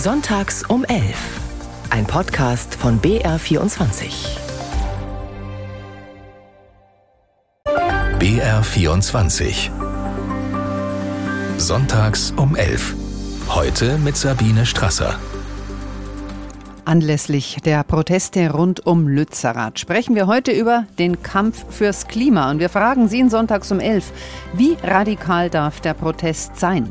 Sonntags um 11. Ein Podcast von BR24. BR24. Sonntags um 11. Heute mit Sabine Strasser. Anlässlich der Proteste rund um Lützerath sprechen wir heute über den Kampf fürs Klima. Und wir fragen Sie in Sonntags um 11, wie radikal darf der Protest sein?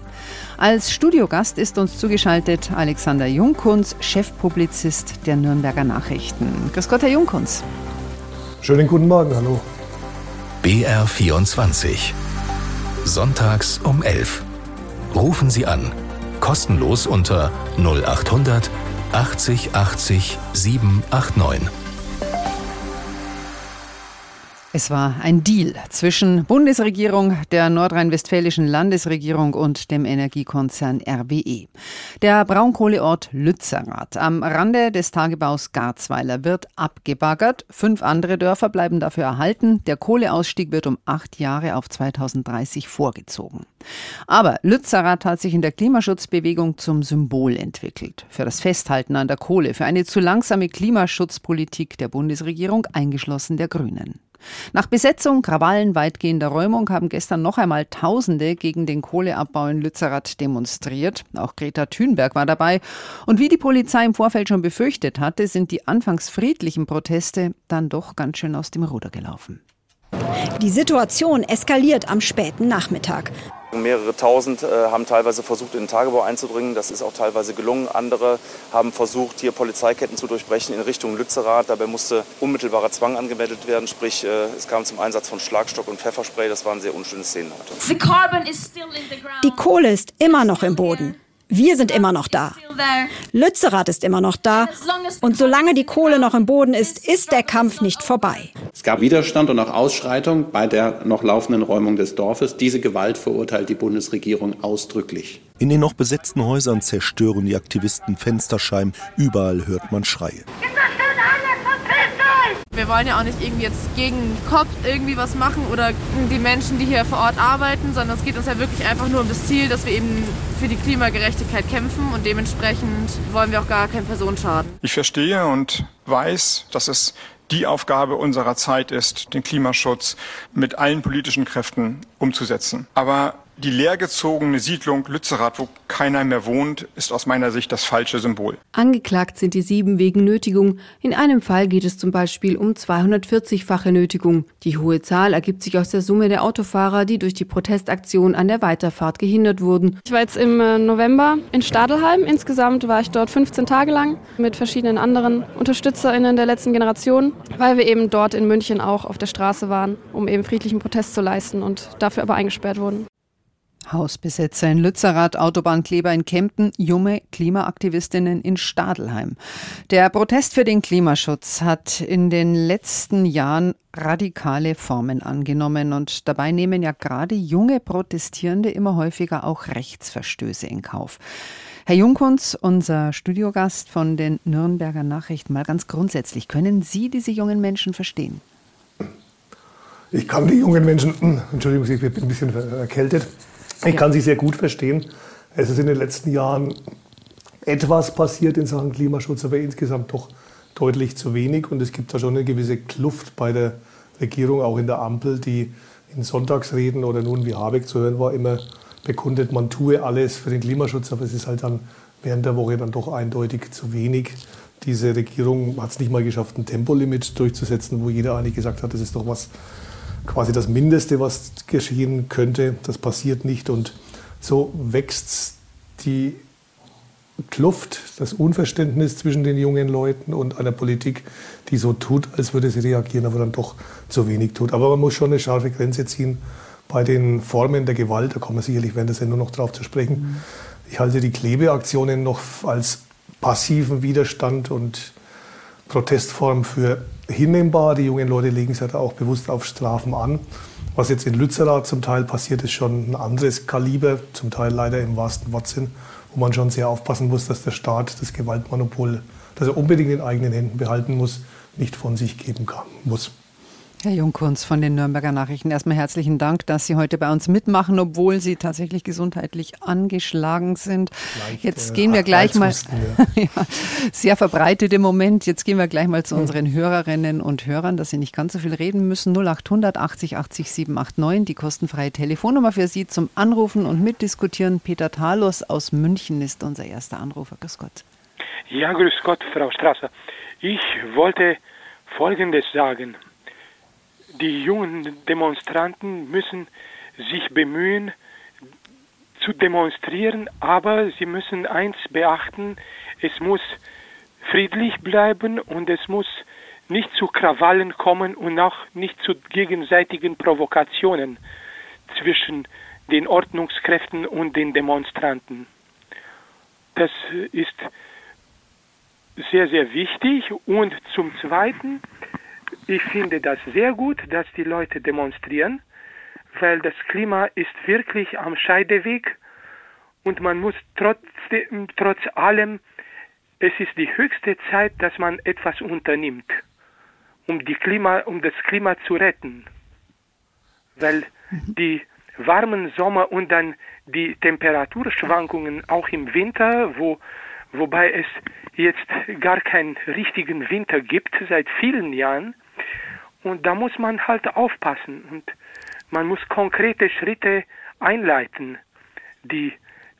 Als Studiogast ist uns zugeschaltet Alexander Jungkunz, Chefpublizist der Nürnberger Nachrichten. Grüß Gott, Herr Jungkunz. Schönen guten Morgen, hallo. BR24. Sonntags um 11. Rufen Sie an. Kostenlos unter 0800 80 80 789. Es war ein Deal zwischen Bundesregierung, der nordrhein-westfälischen Landesregierung und dem Energiekonzern RWE. Der Braunkohleort Lützerath am Rande des Tagebaus Garzweiler wird abgebaggert. Fünf andere Dörfer bleiben dafür erhalten. Der Kohleausstieg wird um acht Jahre auf 2030 vorgezogen. Aber Lützerath hat sich in der Klimaschutzbewegung zum Symbol entwickelt. Für das Festhalten an der Kohle, für eine zu langsame Klimaschutzpolitik der Bundesregierung, eingeschlossen der Grünen. Nach Besetzung, Krawallen, weitgehender Räumung haben gestern noch einmal Tausende gegen den Kohleabbau in Lützerath demonstriert. Auch Greta Thunberg war dabei. Und wie die Polizei im Vorfeld schon befürchtet hatte, sind die anfangs friedlichen Proteste dann doch ganz schön aus dem Ruder gelaufen. Die Situation eskaliert am späten Nachmittag. Mehrere tausend äh, haben teilweise versucht, in den Tagebau einzudringen. Das ist auch teilweise gelungen. Andere haben versucht, hier Polizeiketten zu durchbrechen in Richtung Lützerath. Dabei musste unmittelbarer Zwang angemeldet werden. Sprich, äh, es kam zum Einsatz von Schlagstock und Pfefferspray. Das waren sehr unschöne Szenen heute. Die Kohle ist immer noch im Boden. Wir sind immer noch da. Lützerath ist immer noch da. Und solange die Kohle noch im Boden ist, ist der Kampf nicht vorbei. Es gab Widerstand und auch Ausschreitung bei der noch laufenden Räumung des Dorfes. Diese Gewalt verurteilt die Bundesregierung ausdrücklich. In den noch besetzten Häusern zerstören die Aktivisten Fensterscheiben. Überall hört man Schreie. Wir wollen ja auch nicht irgendwie jetzt gegen Kopf irgendwie was machen oder die Menschen, die hier vor Ort arbeiten, sondern es geht uns ja wirklich einfach nur um das Ziel, dass wir eben für die Klimagerechtigkeit kämpfen und dementsprechend wollen wir auch gar keinen Personenschaden. Ich verstehe und weiß, dass es die Aufgabe unserer Zeit ist, den Klimaschutz mit allen politischen Kräften umzusetzen. Aber die leergezogene Siedlung Lützerath, wo keiner mehr wohnt, ist aus meiner Sicht das falsche Symbol. Angeklagt sind die sieben wegen Nötigung. In einem Fall geht es zum Beispiel um 240-fache Nötigung. Die hohe Zahl ergibt sich aus der Summe der Autofahrer, die durch die Protestaktion an der Weiterfahrt gehindert wurden. Ich war jetzt im äh, November in Stadelheim. Insgesamt war ich dort 15 Tage lang mit verschiedenen anderen UnterstützerInnen der letzten Generation, weil wir eben dort in München auch auf der Straße waren, um eben friedlichen Protest zu leisten und dafür aber eingesperrt wurden. Hausbesetzer in Lützerath, Autobahnkleber in Kempten, junge Klimaaktivistinnen in Stadelheim. Der Protest für den Klimaschutz hat in den letzten Jahren radikale Formen angenommen und dabei nehmen ja gerade junge Protestierende immer häufiger auch Rechtsverstöße in Kauf. Herr Jungkunz, unser Studiogast von den Nürnberger Nachrichten, mal ganz grundsätzlich, können Sie diese jungen Menschen verstehen? Ich kann die jungen Menschen, Entschuldigung, ich bin ein bisschen erkältet. Ich kann sie sehr gut verstehen. Es ist in den letzten Jahren etwas passiert in Sachen Klimaschutz, aber insgesamt doch deutlich zu wenig. Und es gibt da schon eine gewisse Kluft bei der Regierung, auch in der Ampel, die in Sonntagsreden oder nun wie Habeck zu hören war, immer bekundet, man tue alles für den Klimaschutz, aber es ist halt dann während der Woche dann doch eindeutig zu wenig. Diese Regierung hat es nicht mal geschafft, ein Tempolimit durchzusetzen, wo jeder eigentlich gesagt hat, das ist doch was, quasi das Mindeste, was geschehen könnte. Das passiert nicht und so wächst die Kluft, das Unverständnis zwischen den jungen Leuten und einer Politik, die so tut, als würde sie reagieren, aber dann doch zu wenig tut. Aber man muss schon eine scharfe Grenze ziehen bei den Formen der Gewalt. Da kommen wir sicherlich während der Sendung noch drauf zu sprechen. Mhm. Ich halte die Klebeaktionen noch als passiven Widerstand und Protestform für hinnehmbar. Die jungen Leute legen sich halt auch bewusst auf Strafen an. Was jetzt in Lützerath zum Teil passiert, ist schon ein anderes Kaliber, zum Teil leider im wahrsten Wortsinn, wo man schon sehr aufpassen muss, dass der Staat das Gewaltmonopol, das er unbedingt in eigenen Händen behalten muss, nicht von sich geben kann, muss. Herr Jungkunz von den Nürnberger Nachrichten, erstmal herzlichen Dank, dass Sie heute bei uns mitmachen, obwohl Sie tatsächlich gesundheitlich angeschlagen sind. Leicht, Jetzt gehen wir gleich mal, ja. ja, sehr verbreitet im Moment. Jetzt gehen wir gleich mal zu unseren Hörerinnen und Hörern, dass Sie nicht ganz so viel reden müssen. 0800 80 80 789, die kostenfreie Telefonnummer für Sie zum Anrufen und Mitdiskutieren. Peter Talos aus München ist unser erster Anrufer. Grüß Gott. Ja, grüß Gott, Frau Strasser. Ich wollte Folgendes sagen die jungen Demonstranten müssen sich bemühen zu demonstrieren, aber sie müssen eins beachten, es muss friedlich bleiben und es muss nicht zu Krawallen kommen und auch nicht zu gegenseitigen Provokationen zwischen den Ordnungskräften und den Demonstranten. Das ist sehr, sehr wichtig. Und zum Zweiten, ich finde das sehr gut, dass die Leute demonstrieren, weil das Klima ist wirklich am Scheideweg und man muss trotzdem, trotz allem, es ist die höchste Zeit, dass man etwas unternimmt, um, die Klima, um das Klima zu retten. Weil die warmen Sommer und dann die Temperaturschwankungen auch im Winter, wo, wobei es jetzt gar keinen richtigen Winter gibt seit vielen Jahren, und da muss man halt aufpassen und man muss konkrete Schritte einleiten. Die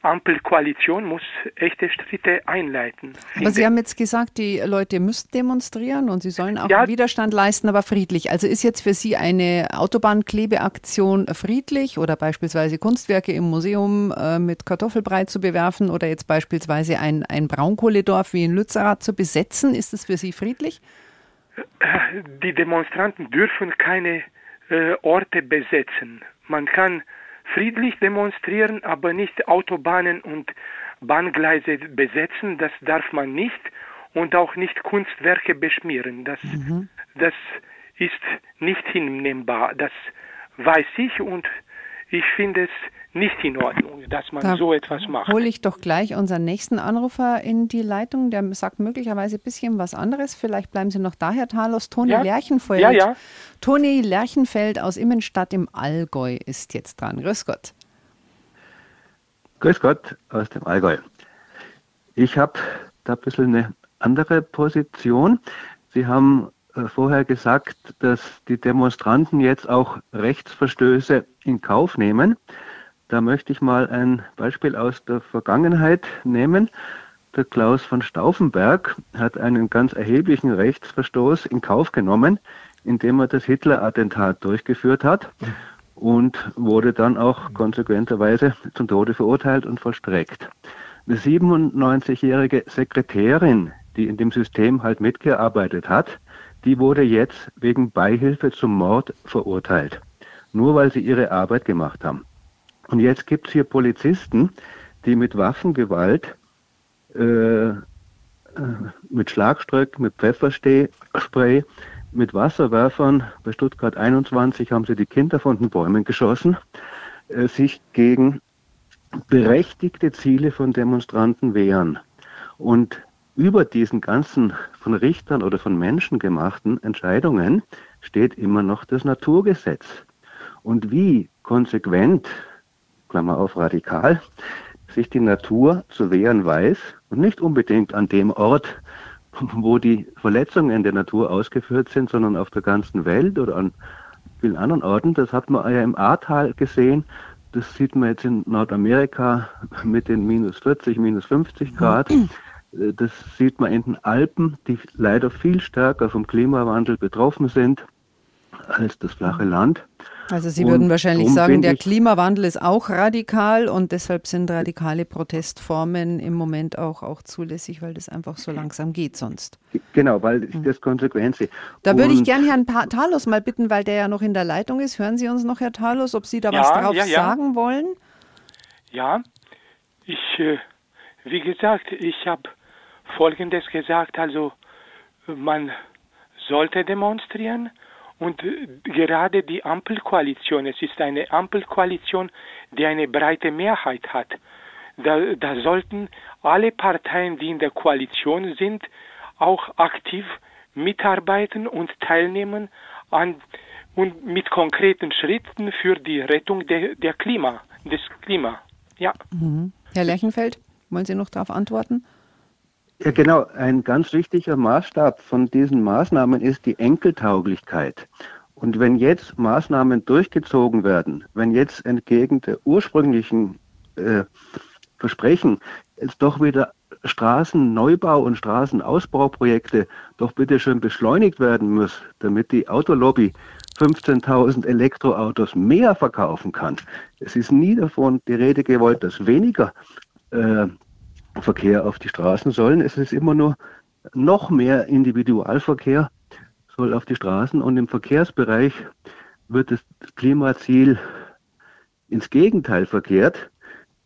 Ampelkoalition muss echte Schritte einleiten. Aber Sie haben jetzt gesagt, die Leute müssen demonstrieren und sie sollen auch ja. Widerstand leisten, aber friedlich. Also ist jetzt für Sie eine Autobahnklebeaktion friedlich oder beispielsweise Kunstwerke im Museum äh, mit Kartoffelbrei zu bewerfen oder jetzt beispielsweise ein, ein Braunkohledorf wie in Lützerath zu besetzen? Ist das für Sie friedlich? die Demonstranten dürfen keine äh, Orte besetzen. Man kann friedlich demonstrieren, aber nicht Autobahnen und Bahngleise besetzen. Das darf man nicht und auch nicht Kunstwerke beschmieren. Das, mhm. das ist nicht hinnehmbar. Das weiß ich und ich finde es nicht in Ordnung, dass man da so etwas macht. Hole ich doch gleich unseren nächsten Anrufer in die Leitung. Der sagt möglicherweise ein bisschen was anderes. Vielleicht bleiben Sie noch da, Herr Talos. Toni ja? Lerchenfeld. Ja, ja. Toni Lerchenfeld aus Immenstadt im Allgäu ist jetzt dran. Grüß Gott. Grüß Gott aus dem Allgäu. Ich habe da ein bisschen eine andere Position. Sie haben äh, vorher gesagt, dass die Demonstranten jetzt auch Rechtsverstöße in Kauf nehmen. Da möchte ich mal ein Beispiel aus der Vergangenheit nehmen. Der Klaus von Stauffenberg hat einen ganz erheblichen Rechtsverstoß in Kauf genommen, indem er das Hitler-Attentat durchgeführt hat und wurde dann auch konsequenterweise zum Tode verurteilt und vollstreckt. Eine 97-jährige Sekretärin, die in dem System halt mitgearbeitet hat, die wurde jetzt wegen Beihilfe zum Mord verurteilt. Nur weil sie ihre Arbeit gemacht haben. Und jetzt gibt es hier Polizisten, die mit Waffengewalt, äh, äh mit Schlagstreck, mit Pfefferspray, mit Wasserwerfern, bei Stuttgart 21 haben sie die Kinder von den Bäumen geschossen, äh, sich gegen berechtigte Ziele von Demonstranten wehren. Und über diesen ganzen von Richtern oder von Menschen gemachten Entscheidungen steht immer noch das Naturgesetz. Und wie konsequent Klammer auf radikal, sich die Natur zu wehren weiß und nicht unbedingt an dem Ort, wo die Verletzungen der Natur ausgeführt sind, sondern auf der ganzen Welt oder an vielen anderen Orten. Das hat man ja im Ahrtal gesehen. Das sieht man jetzt in Nordamerika mit den minus 40, minus 50 Grad. Das sieht man in den Alpen, die leider viel stärker vom Klimawandel betroffen sind als das flache Land. Also Sie würden wahrscheinlich sagen, der Klimawandel ist auch radikal und deshalb sind radikale Protestformen im Moment auch, auch zulässig, weil das einfach so langsam geht sonst. Genau, weil hm. das Konsequenzen. Da und würde ich gerne Herrn Talos mal bitten, weil der ja noch in der Leitung ist. Hören Sie uns noch, Herr Talos, ob Sie da ja, was drauf ja, ja. sagen wollen? Ja, ich, äh, wie gesagt, ich habe Folgendes gesagt, also man sollte demonstrieren, und äh, gerade die Ampelkoalition, es ist eine Ampelkoalition, die eine breite Mehrheit hat. Da, da sollten alle Parteien, die in der Koalition sind, auch aktiv mitarbeiten und teilnehmen an, und mit konkreten Schritten für die Rettung der, der Klima, des Klima. Ja. Mhm. Herr Lerchenfeld, wollen Sie noch darauf antworten? Ja, genau. Ein ganz wichtiger Maßstab von diesen Maßnahmen ist die Enkeltauglichkeit. Und wenn jetzt Maßnahmen durchgezogen werden, wenn jetzt entgegen der ursprünglichen äh, Versprechen jetzt doch wieder Straßenneubau und Straßenausbauprojekte doch bitte schön beschleunigt werden muss, damit die Autolobby 15.000 Elektroautos mehr verkaufen kann. Es ist nie davon die Rede gewollt, dass weniger äh, Verkehr auf die Straßen sollen. Es ist immer nur noch mehr Individualverkehr soll auf die Straßen und im Verkehrsbereich wird das Klimaziel ins Gegenteil verkehrt.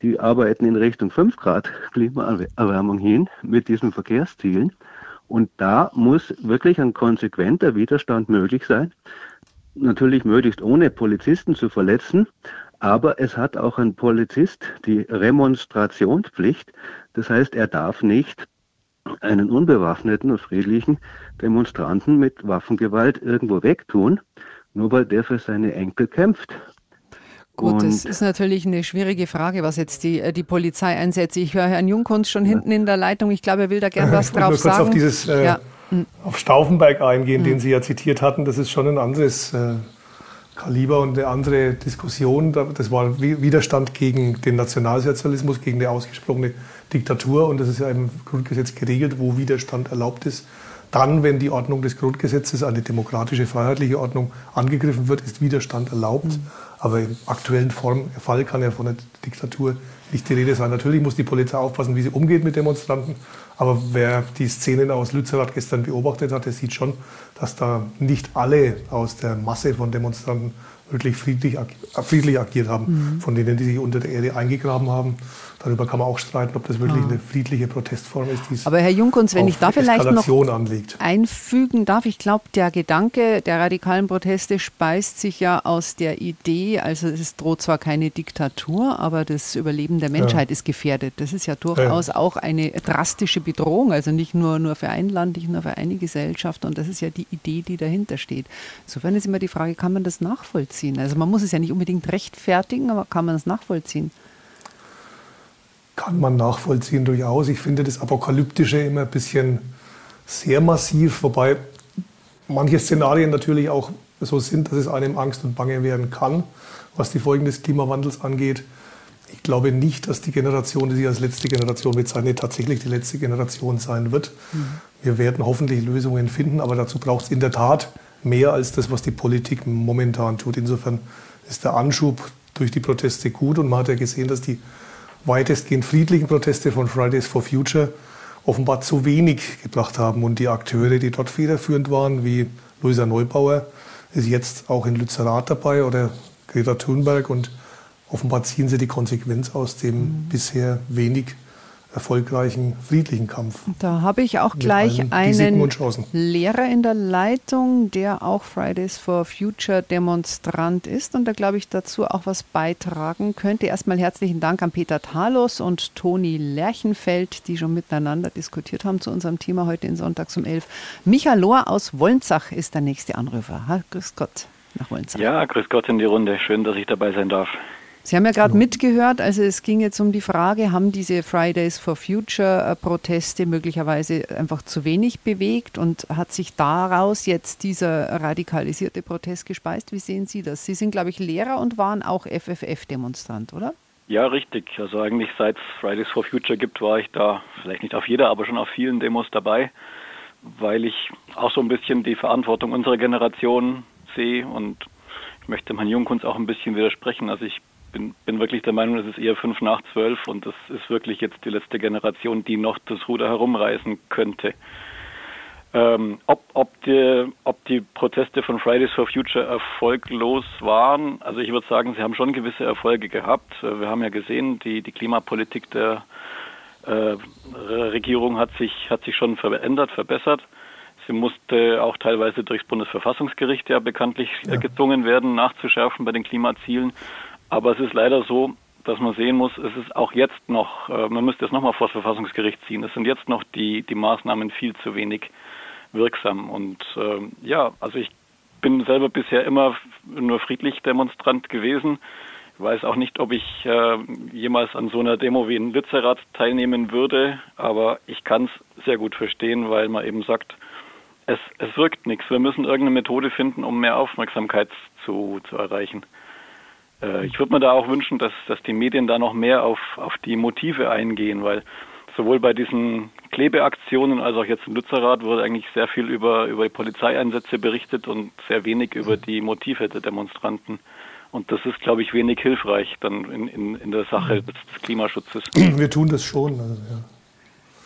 Die arbeiten in Richtung 5 Grad Klimaerwärmung hin mit diesen Verkehrszielen. Und da muss wirklich ein konsequenter Widerstand möglich sein. Natürlich möglichst ohne Polizisten zu verletzen, aber es hat auch ein Polizist die Remonstrationspflicht. Das heißt, er darf nicht einen unbewaffneten und friedlichen Demonstranten mit Waffengewalt irgendwo wegtun, nur weil der für seine Enkel kämpft. Gut, und das ist natürlich eine schwierige Frage, was jetzt die, äh, die Polizei einsetzt. Ich höre Herrn Jungkunst schon ja. hinten in der Leitung. Ich glaube, er will da gerne was drauf ich nur kurz sagen. auf dieses äh, ja. Auf Stauffenberg eingehen, mhm. den Sie ja zitiert hatten. Das ist schon ein anderes äh, Kaliber und eine andere Diskussion. Das war Widerstand gegen den Nationalsozialismus, gegen eine ausgesprochene Diktatur. Und das ist ja im Grundgesetz geregelt, wo Widerstand erlaubt ist. Dann, wenn die Ordnung des Grundgesetzes, eine demokratische, freiheitliche Ordnung, angegriffen wird, ist Widerstand erlaubt. Mhm. Aber im aktuellen Form, Fall kann ja von einer Diktatur nicht die Rede sein. Natürlich muss die Polizei aufpassen, wie sie umgeht mit Demonstranten. Aber wer die Szenen aus Lützerath gestern beobachtet hat, der sieht schon, dass da nicht alle aus der Masse von Demonstranten wirklich friedlich, friedlich agiert haben, mhm. von denen, die sich unter der Erde eingegraben haben. Darüber kann man auch streiten, ob das wirklich ah. eine friedliche Protestform ist. Die Aber Herr Junkunz, wenn ich da vielleicht noch anlegt. einfügen darf, ich glaube, der Gedanke der radikalen Proteste speist sich ja aus der Idee, also es droht zwar keine Diktatur, aber das Überleben der Menschheit ja. ist gefährdet. Das ist ja durchaus ja. auch eine drastische Bedrohung, also nicht nur, nur für ein Land, nicht nur für eine Gesellschaft. Und das ist ja die Idee, die dahinter steht. Insofern ist immer die Frage, kann man das nachvollziehen? Also man muss es ja nicht unbedingt rechtfertigen, aber kann man es nachvollziehen? Kann man nachvollziehen durchaus. Ich finde das Apokalyptische immer ein bisschen sehr massiv, wobei manche Szenarien natürlich auch so sind, dass es einem Angst und Bange werden kann, was die Folgen des Klimawandels angeht. Ich glaube nicht, dass die Generation, die sich als letzte Generation bezeichnet, tatsächlich die letzte Generation sein wird. Mhm. Wir werden hoffentlich Lösungen finden, aber dazu braucht es in der Tat mehr als das, was die Politik momentan tut. Insofern ist der Anschub durch die Proteste gut und man hat ja gesehen, dass die weitestgehend friedlichen Proteste von Fridays for Future offenbar zu wenig gebracht haben. Und die Akteure, die dort federführend waren, wie Luisa Neubauer, ist jetzt auch in Lützerath dabei oder Greta Thunberg. Und offenbar ziehen sie die Konsequenz aus dem mhm. bisher wenig erfolgreichen friedlichen Kampf. Da habe ich auch gleich einen Lehrer in der Leitung, der auch Fridays for Future Demonstrant ist und da glaube ich dazu auch was beitragen könnte. Erstmal herzlichen Dank an Peter Talos und Toni Lerchenfeld, die schon miteinander diskutiert haben zu unserem Thema heute in Sonntags um 11. Michael Lohr aus Wolnzach ist der nächste Anrufer. Ha, grüß Gott nach Wolnzach. Ja, grüß Gott in die Runde. Schön, dass ich dabei sein darf. Sie haben ja gerade genau. mitgehört, also es ging jetzt um die Frage, haben diese Fridays for Future äh, Proteste möglicherweise einfach zu wenig bewegt und hat sich daraus jetzt dieser radikalisierte Protest gespeist? Wie sehen Sie das? Sie sind, glaube ich, Lehrer und waren auch FFF-Demonstrant, oder? Ja, richtig. Also eigentlich seit es Fridays for Future gibt, war ich da, vielleicht nicht auf jeder, aber schon auf vielen Demos dabei, weil ich auch so ein bisschen die Verantwortung unserer Generation sehe und ich möchte Herrn Jungkunst auch ein bisschen widersprechen. Also ich bin, bin wirklich der Meinung, es ist eher fünf nach zwölf und das ist wirklich jetzt die letzte Generation, die noch das Ruder herumreißen könnte. Ähm, ob, ob, die, ob die Proteste von Fridays for Future erfolglos waren, also ich würde sagen, sie haben schon gewisse Erfolge gehabt. Äh, wir haben ja gesehen, die, die Klimapolitik der äh, Regierung hat sich, hat sich schon verändert, verbessert. Sie musste auch teilweise durchs Bundesverfassungsgericht ja bekanntlich ja. gezwungen werden, nachzuschärfen bei den Klimazielen. Aber es ist leider so, dass man sehen muss, es ist auch jetzt noch, äh, man müsste es nochmal vor das Verfassungsgericht ziehen, es sind jetzt noch die, die Maßnahmen viel zu wenig wirksam. Und äh, ja, also ich bin selber bisher immer nur friedlich Demonstrant gewesen. Ich weiß auch nicht, ob ich äh, jemals an so einer Demo wie in Lützerath teilnehmen würde, aber ich kann es sehr gut verstehen, weil man eben sagt, es, es wirkt nichts. Wir müssen irgendeine Methode finden, um mehr Aufmerksamkeit zu, zu erreichen. Äh, ich würde mir da auch wünschen, dass, dass die Medien da noch mehr auf, auf die Motive eingehen, weil sowohl bei diesen Klebeaktionen als auch jetzt im Lützerath wurde eigentlich sehr viel über, über die Polizeieinsätze berichtet und sehr wenig über die Motive der Demonstranten. Und das ist, glaube ich, wenig hilfreich dann in, in, in der Sache des, des Klimaschutzes. Wir tun das schon. Also, ja.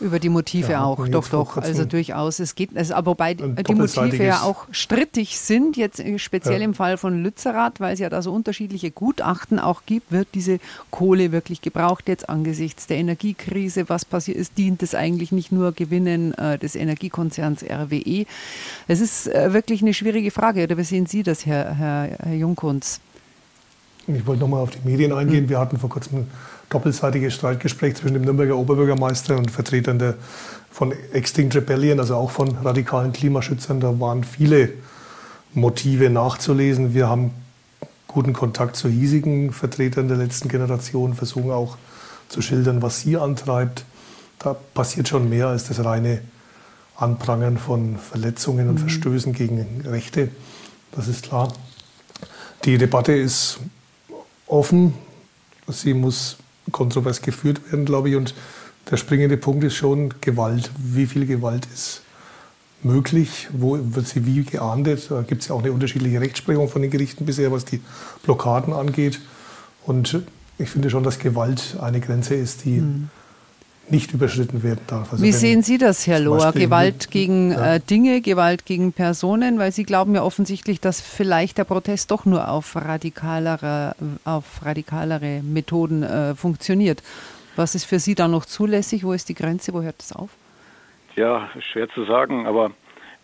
Über die Motive ja, auch, doch, doch. Also durchaus. Es geht, also, aber wobei die Motive ja auch strittig sind, jetzt speziell ja. im Fall von Lützerath, weil es ja da so unterschiedliche Gutachten auch gibt, wird diese Kohle wirklich gebraucht jetzt angesichts der Energiekrise? Was passiert ist, dient es eigentlich nicht nur Gewinnen äh, des Energiekonzerns RWE? Es ist äh, wirklich eine schwierige Frage. Oder wie sehen Sie das, Herr, Herr, Herr Jungkunz? Ich wollte nochmal auf die Medien eingehen. Hm. Wir hatten vor kurzem doppelseitiges Streitgespräch zwischen dem Nürnberger Oberbürgermeister und Vertretern der, von Extinct Rebellion, also auch von radikalen Klimaschützern. Da waren viele Motive nachzulesen. Wir haben guten Kontakt zu hiesigen Vertretern der letzten Generation, versuchen auch zu schildern, was sie antreibt. Da passiert schon mehr als das reine Anprangern von Verletzungen und mhm. Verstößen gegen Rechte. Das ist klar. Die Debatte ist offen. Sie muss kontrovers geführt werden, glaube ich. Und der springende Punkt ist schon Gewalt. Wie viel Gewalt ist möglich? Wo wird sie wie geahndet? Da gibt es ja auch eine unterschiedliche Rechtsprechung von den Gerichten bisher, was die Blockaden angeht. Und ich finde schon, dass Gewalt eine Grenze ist, die mhm nicht überschritten werden darf. Also Wie sehen Sie das, Herr Lohr? Gewalt gegen ja. äh, Dinge, Gewalt gegen Personen? Weil Sie glauben ja offensichtlich, dass vielleicht der Protest doch nur auf radikalere, auf radikalere Methoden äh, funktioniert. Was ist für Sie da noch zulässig? Wo ist die Grenze? Wo hört das auf? Ja, schwer zu sagen, aber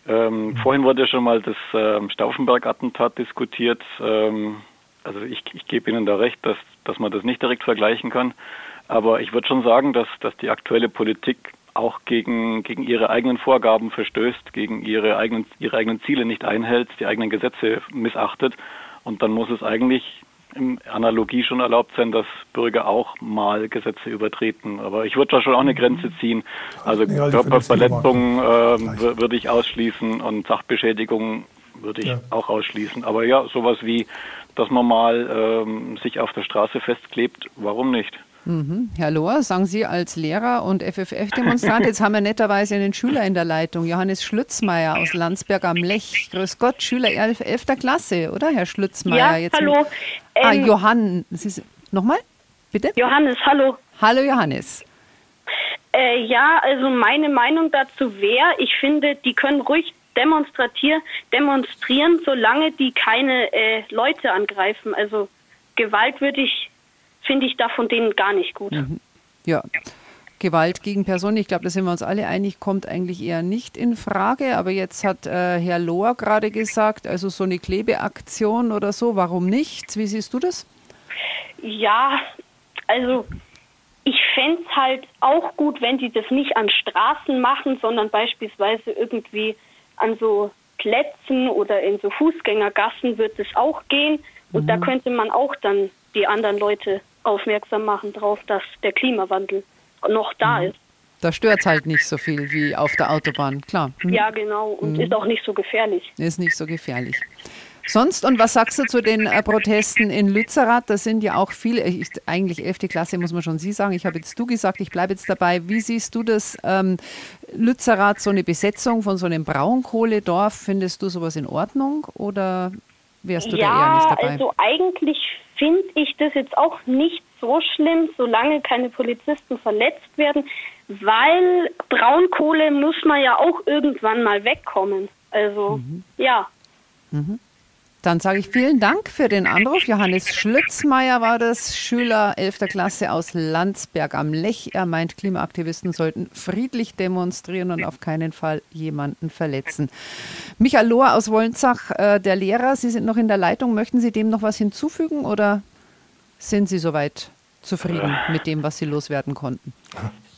ähm, mhm. vorhin wurde ja schon mal das ähm, Stauffenberg-Attentat diskutiert. Ähm, also ich, ich gebe Ihnen da recht, dass, dass man das nicht direkt vergleichen kann. Aber ich würde schon sagen, dass, dass die aktuelle Politik auch gegen, gegen ihre eigenen Vorgaben verstößt, gegen ihre eigenen, ihre eigenen Ziele nicht einhält, die eigenen Gesetze missachtet. Und dann muss es eigentlich in Analogie schon erlaubt sein, dass Bürger auch mal Gesetze übertreten. Aber ich würde da schon auch eine Grenze ziehen. Also ja, Körperverletzung äh, würde ich ausschließen und Sachbeschädigung würde ich ja. auch ausschließen. Aber ja, sowas wie, dass man mal ähm, sich auf der Straße festklebt, warum nicht? Mhm. Herr Lohr, sagen Sie als Lehrer und FFF-Demonstrant, jetzt haben wir netterweise einen Schüler in der Leitung, Johannes Schlützmeier aus Landsberg am Lech. Grüß Gott, Schüler 11. Klasse, oder Herr Schlützmeier? Ja, jetzt hallo. ah, ähm, Johannes, nochmal, bitte? Johannes, hallo. Hallo Johannes. Äh, ja, also meine Meinung dazu wäre, ich finde, die können ruhig demonstratieren, demonstrieren, solange die keine äh, Leute angreifen. Also Gewalt würde ich finde ich da von denen gar nicht gut. Mhm. Ja. Gewalt gegen Personen, ich glaube, da sind wir uns alle einig, kommt eigentlich eher nicht in Frage. Aber jetzt hat äh, Herr Lohr gerade gesagt, also so eine Klebeaktion oder so, warum nicht? Wie siehst du das? Ja, also ich fände es halt auch gut, wenn die das nicht an Straßen machen, sondern beispielsweise irgendwie an so Plätzen oder in so Fußgängergassen wird es auch gehen. Und mhm. da könnte man auch dann die anderen Leute aufmerksam machen darauf, dass der Klimawandel noch da mhm. ist. Da stört es halt nicht so viel wie auf der Autobahn, klar. Mhm. Ja, genau. Und mhm. ist auch nicht so gefährlich. Ist nicht so gefährlich. Sonst, und was sagst du zu den äh, Protesten in Lützerath? Da sind ja auch viele, ich, eigentlich 11. Klasse muss man schon Sie sagen. Ich habe jetzt du gesagt, ich bleibe jetzt dabei. Wie siehst du das? Ähm, Lützerath, so eine Besetzung von so einem Braunkohledorf, findest du sowas in Ordnung oder wärst du ja, da eher nicht dabei? Also eigentlich finde ich das jetzt auch nicht so schlimm, solange keine Polizisten verletzt werden, weil Braunkohle muss man ja auch irgendwann mal wegkommen. Also mhm. ja. Mhm. Dann sage ich vielen Dank für den Anruf. Johannes Schlützmeier war das, Schüler 11. Klasse aus Landsberg am Lech. Er meint, Klimaaktivisten sollten friedlich demonstrieren und auf keinen Fall jemanden verletzen. Michael Lohr aus Wolnzach, äh, der Lehrer, Sie sind noch in der Leitung. Möchten Sie dem noch was hinzufügen oder sind Sie soweit zufrieden mit dem, was Sie loswerden konnten?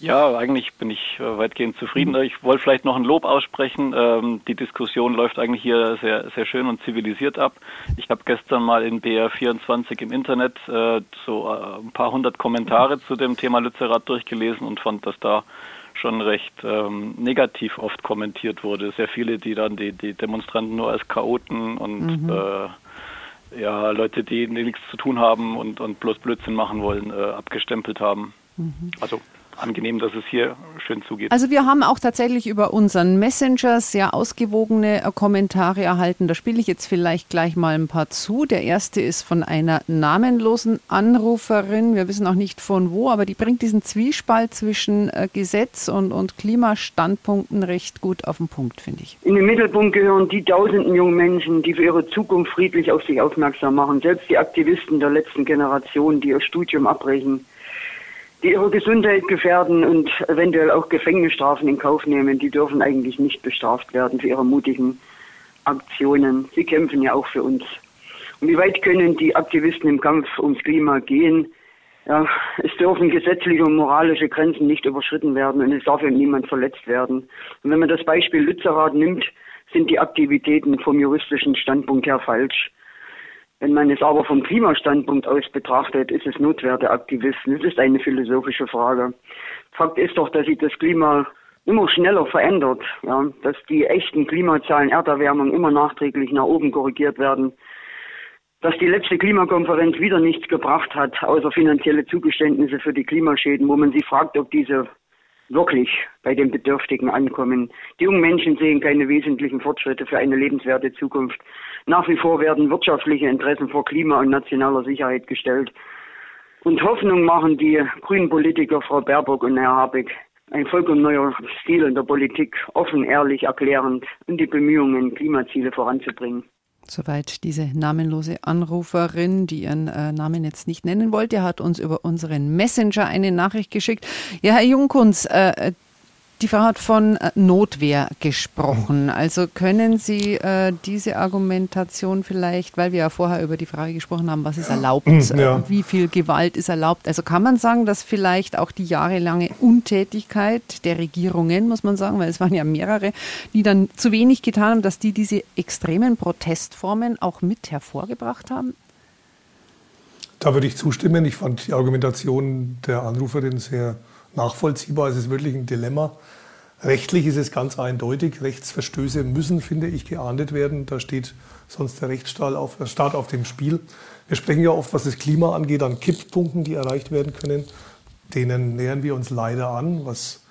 Ja, eigentlich bin ich äh, weitgehend zufrieden. Ich wollte vielleicht noch ein Lob aussprechen. Ähm, die Diskussion läuft eigentlich hier sehr, sehr schön und zivilisiert ab. Ich habe gestern mal in BR24 im Internet äh, so äh, ein paar hundert Kommentare zu dem Thema Lützerath durchgelesen und fand, dass da schon recht ähm, negativ oft kommentiert wurde. Sehr viele, die dann die, die Demonstranten nur als Chaoten und mhm. äh, ja, Leute, die nichts zu tun haben und, und bloß Blödsinn machen wollen, äh, abgestempelt haben. Mhm. Also angenehm, dass es hier schön zugeht. Also wir haben auch tatsächlich über unseren Messenger sehr ausgewogene Kommentare erhalten. Da spiele ich jetzt vielleicht gleich mal ein paar zu. Der erste ist von einer namenlosen Anruferin. Wir wissen auch nicht von wo, aber die bringt diesen Zwiespalt zwischen äh, Gesetz und, und Klimastandpunkten recht gut auf den Punkt, finde ich. In den Mittelpunkt gehören die tausenden jungen Menschen, die für ihre Zukunft friedlich auf sich aufmerksam machen. Selbst die Aktivisten der letzten Generation, die ihr Studium abbrechen die ihre Gesundheit gefährden und eventuell auch Gefängnisstrafen in Kauf nehmen, die dürfen eigentlich nicht bestraft werden für ihre mutigen Aktionen. Sie kämpfen ja auch für uns. Und wie weit können die Aktivisten im Kampf ums Klima gehen? Ja, es dürfen gesetzliche und moralische Grenzen nicht überschritten werden und es darf eben niemand verletzt werden. Und wenn man das Beispiel Lützerath nimmt, sind die Aktivitäten vom juristischen Standpunkt her falsch. Wenn man es aber vom Klimastandpunkt aus betrachtet, ist es Notwehr der Aktivisten. Es ist eine philosophische Frage. Fakt ist doch, dass sich das Klima immer schneller verändert, ja, dass die echten Klimazahlen Erderwärmung immer nachträglich nach oben korrigiert werden, dass die letzte Klimakonferenz wieder nichts gebracht hat, außer finanzielle Zugeständnisse für die Klimaschäden, wo man sich fragt, ob diese wirklich bei den Bedürftigen ankommen. Die jungen Menschen sehen keine wesentlichen Fortschritte für eine lebenswerte Zukunft. Nach wie vor werden wirtschaftliche Interessen vor Klima und nationaler Sicherheit gestellt. Und Hoffnung machen die grünen Politiker Frau Baerbock und Herr Habeck. Ein vollkommen neuer Stil in der Politik, offen, ehrlich, erklärend und die Bemühungen, Klimaziele voranzubringen. Soweit diese namenlose Anruferin, die ihren äh, Namen jetzt nicht nennen wollte, hat uns über unseren Messenger eine Nachricht geschickt. Ja, Herr Jungkunz, äh, die Frau hat von äh, Notwehr gesprochen. Also können Sie äh, diese Argumentation vielleicht, weil wir ja vorher über die Frage gesprochen haben, was ist erlaubt, ja. äh, wie viel Gewalt ist erlaubt. Also kann man sagen, dass vielleicht auch die jahrelange Untätigkeit der Regierungen, muss man sagen, weil es waren ja mehrere, die dann zu wenig getan haben, dass die diese extremen Protestformen auch mit hervorgebracht haben? Da würde ich zustimmen. Ich fand die Argumentation der Anruferin sehr nachvollziehbar. Es ist wirklich ein Dilemma. Rechtlich ist es ganz eindeutig. Rechtsverstöße müssen, finde ich, geahndet werden. Da steht sonst der Rechtsstaat auf, auf dem Spiel. Wir sprechen ja oft, was das Klima angeht, an Kipppunkten, die erreicht werden können. Denen nähern wir uns leider an, was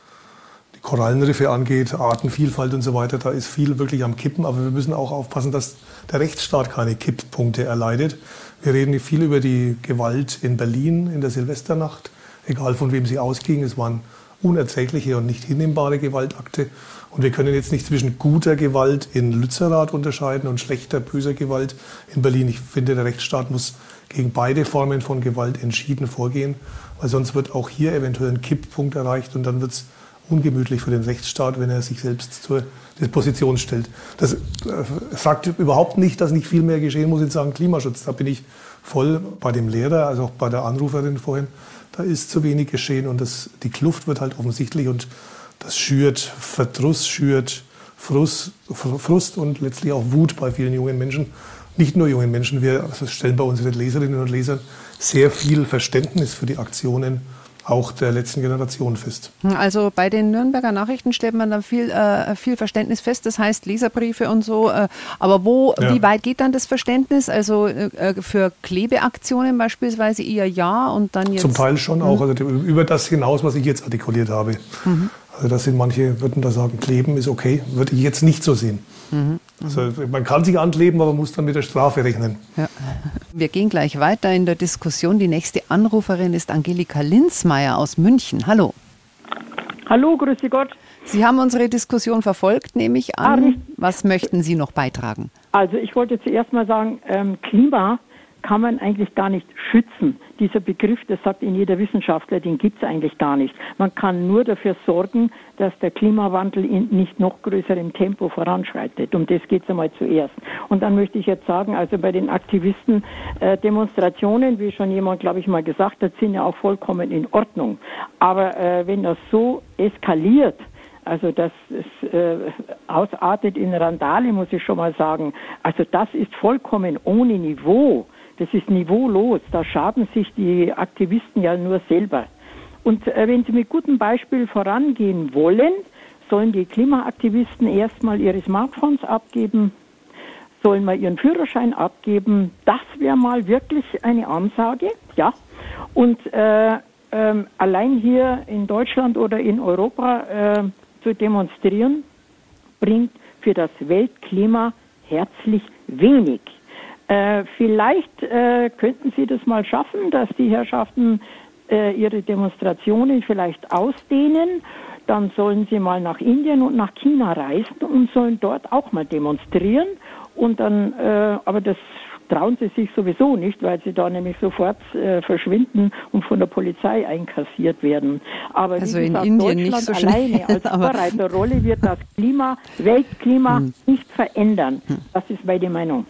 die Korallenriffe angeht, Artenvielfalt und so weiter. Da ist viel wirklich am Kippen. Aber wir müssen auch aufpassen, dass der Rechtsstaat keine Kipppunkte erleidet. Wir reden viel über die Gewalt in Berlin in der Silvesternacht egal von wem sie ausging. Es waren unerträgliche und nicht hinnehmbare Gewaltakte. Und wir können jetzt nicht zwischen guter Gewalt in Lützerath unterscheiden und schlechter, böser Gewalt in Berlin. Ich finde, der Rechtsstaat muss gegen beide Formen von Gewalt entschieden vorgehen, weil sonst wird auch hier eventuell ein Kipppunkt erreicht und dann wird es ungemütlich für den Rechtsstaat, wenn er sich selbst zur Disposition stellt. Das äh, sagt überhaupt nicht, dass nicht viel mehr geschehen muss in Sachen Klimaschutz. Da bin ich voll bei dem Lehrer, also auch bei der Anruferin vorhin da ist zu wenig geschehen und das, die Kluft wird halt offensichtlich und das schürt Verdruss, schürt Frust, Frust und letztlich auch Wut bei vielen jungen Menschen. Nicht nur jungen Menschen, wir stellen bei unseren Leserinnen und Lesern sehr viel Verständnis für die Aktionen auch der letzten Generation fest. Also bei den Nürnberger Nachrichten stellt man da viel, äh, viel Verständnis fest, das heißt Leserbriefe und so. Äh, aber wo, ja. wie weit geht dann das Verständnis? Also äh, für Klebeaktionen beispielsweise eher ja und dann jetzt. Zum Teil schon auch, mhm. also über das hinaus, was ich jetzt artikuliert habe. Mhm. Also das sind manche, würden da sagen, kleben ist okay, würde ich jetzt nicht so sehen. Mhm. Also man kann sich ankleben, aber muss dann mit der Strafe rechnen. Ja. Wir gehen gleich weiter in der Diskussion. Die nächste Anruferin ist Angelika Linzmeier aus München. Hallo. Hallo, grüße Gott. Sie haben unsere Diskussion verfolgt, nehme ich an. Was möchten Sie noch beitragen? Also ich wollte zuerst mal sagen, ähm, Klima kann man eigentlich gar nicht schützen. Dieser Begriff, das sagt Ihnen jeder Wissenschaftler, den gibt es eigentlich gar nicht. Man kann nur dafür sorgen, dass der Klimawandel in nicht noch größerem Tempo voranschreitet. Um das geht es einmal zuerst. Und dann möchte ich jetzt sagen, also bei den Aktivisten äh, Demonstrationen, wie schon jemand, glaube ich, mal gesagt hat, sind ja auch vollkommen in Ordnung. Aber äh, wenn das so eskaliert, also dass es äh, ausartet in Randale, muss ich schon mal sagen. Also das ist vollkommen ohne Niveau. Das ist niveaulos. Da schaden sich die Aktivisten ja nur selber. Und äh, wenn sie mit gutem Beispiel vorangehen wollen, sollen die Klimaaktivisten erstmal ihre Smartphones abgeben, sollen mal ihren Führerschein abgeben. Das wäre mal wirklich eine Ansage, ja. Und äh, ähm, allein hier in Deutschland oder in Europa äh, zu demonstrieren, bringt für das Weltklima herzlich wenig. Äh, vielleicht äh, könnten Sie das mal schaffen, dass die Herrschaften äh, ihre Demonstrationen vielleicht ausdehnen. Dann sollen sie mal nach Indien und nach China reisen und sollen dort auch mal demonstrieren. Und dann, äh, aber das trauen sie sich sowieso nicht, weil sie da nämlich sofort äh, verschwinden und von der Polizei einkassiert werden. Aber also wie gesagt, in Indien Deutschland nicht so alleine als Vorreiterrolle wird das Klima, Weltklima Hm. nicht verändern. Das ist meine Meinung.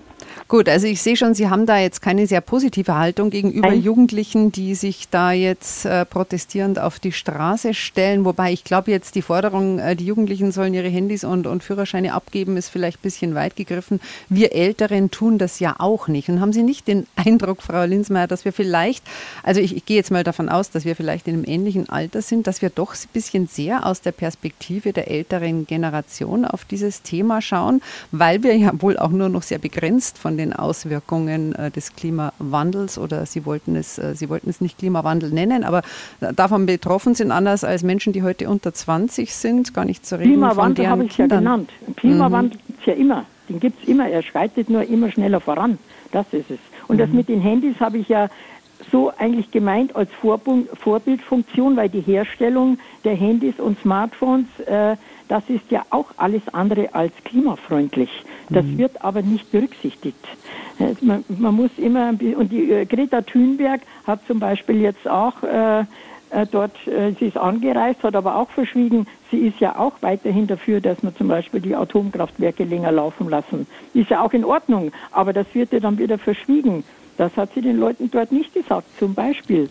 Gut, also ich sehe schon, Sie haben da jetzt keine sehr positive Haltung gegenüber Nein. Jugendlichen, die sich da jetzt äh, protestierend auf die Straße stellen. Wobei ich glaube jetzt die Forderung, äh, die Jugendlichen sollen ihre Handys und, und Führerscheine abgeben, ist vielleicht ein bisschen weit gegriffen. Wir Älteren tun das ja auch nicht. Und haben Sie nicht den Eindruck, Frau Linsmeier, dass wir vielleicht, also ich, ich gehe jetzt mal davon aus, dass wir vielleicht in einem ähnlichen Alter sind, dass wir doch ein bisschen sehr aus der Perspektive der älteren Generation auf dieses Thema schauen, weil wir ja wohl auch nur noch sehr begrenzt von den Auswirkungen äh, des Klimawandels oder Sie wollten es, äh, Sie wollten es nicht Klimawandel nennen, aber davon betroffen sind, anders als Menschen, die heute unter 20 sind, gar nicht zu reden von Klimawandel habe ich ja Kindern. genannt. Klimawandel gibt's ja immer. Den gibt's immer. Er schreitet nur immer schneller voran. Das ist es. Und das Mhm. mit den Handys habe ich ja so eigentlich gemeint als Vorbund, Vorbildfunktion, weil die Herstellung der Handys und Smartphones, äh, das ist ja auch alles andere als klimafreundlich. Das Mhm. wird aber nicht berücksichtigt. Äh, Man, man muss immer, und die äh, Greta Thunberg hat zum Beispiel jetzt auch äh, äh, dort, sie ist angereist, hat aber auch verschwiegen, sie ist ja auch weiterhin dafür, dass wir zum Beispiel die Atomkraftwerke länger laufen lassen. Ist ja auch in Ordnung, aber das wird ja dann wieder verschwiegen. Das hat sie den Leuten dort nicht gesagt, zum Beispiel.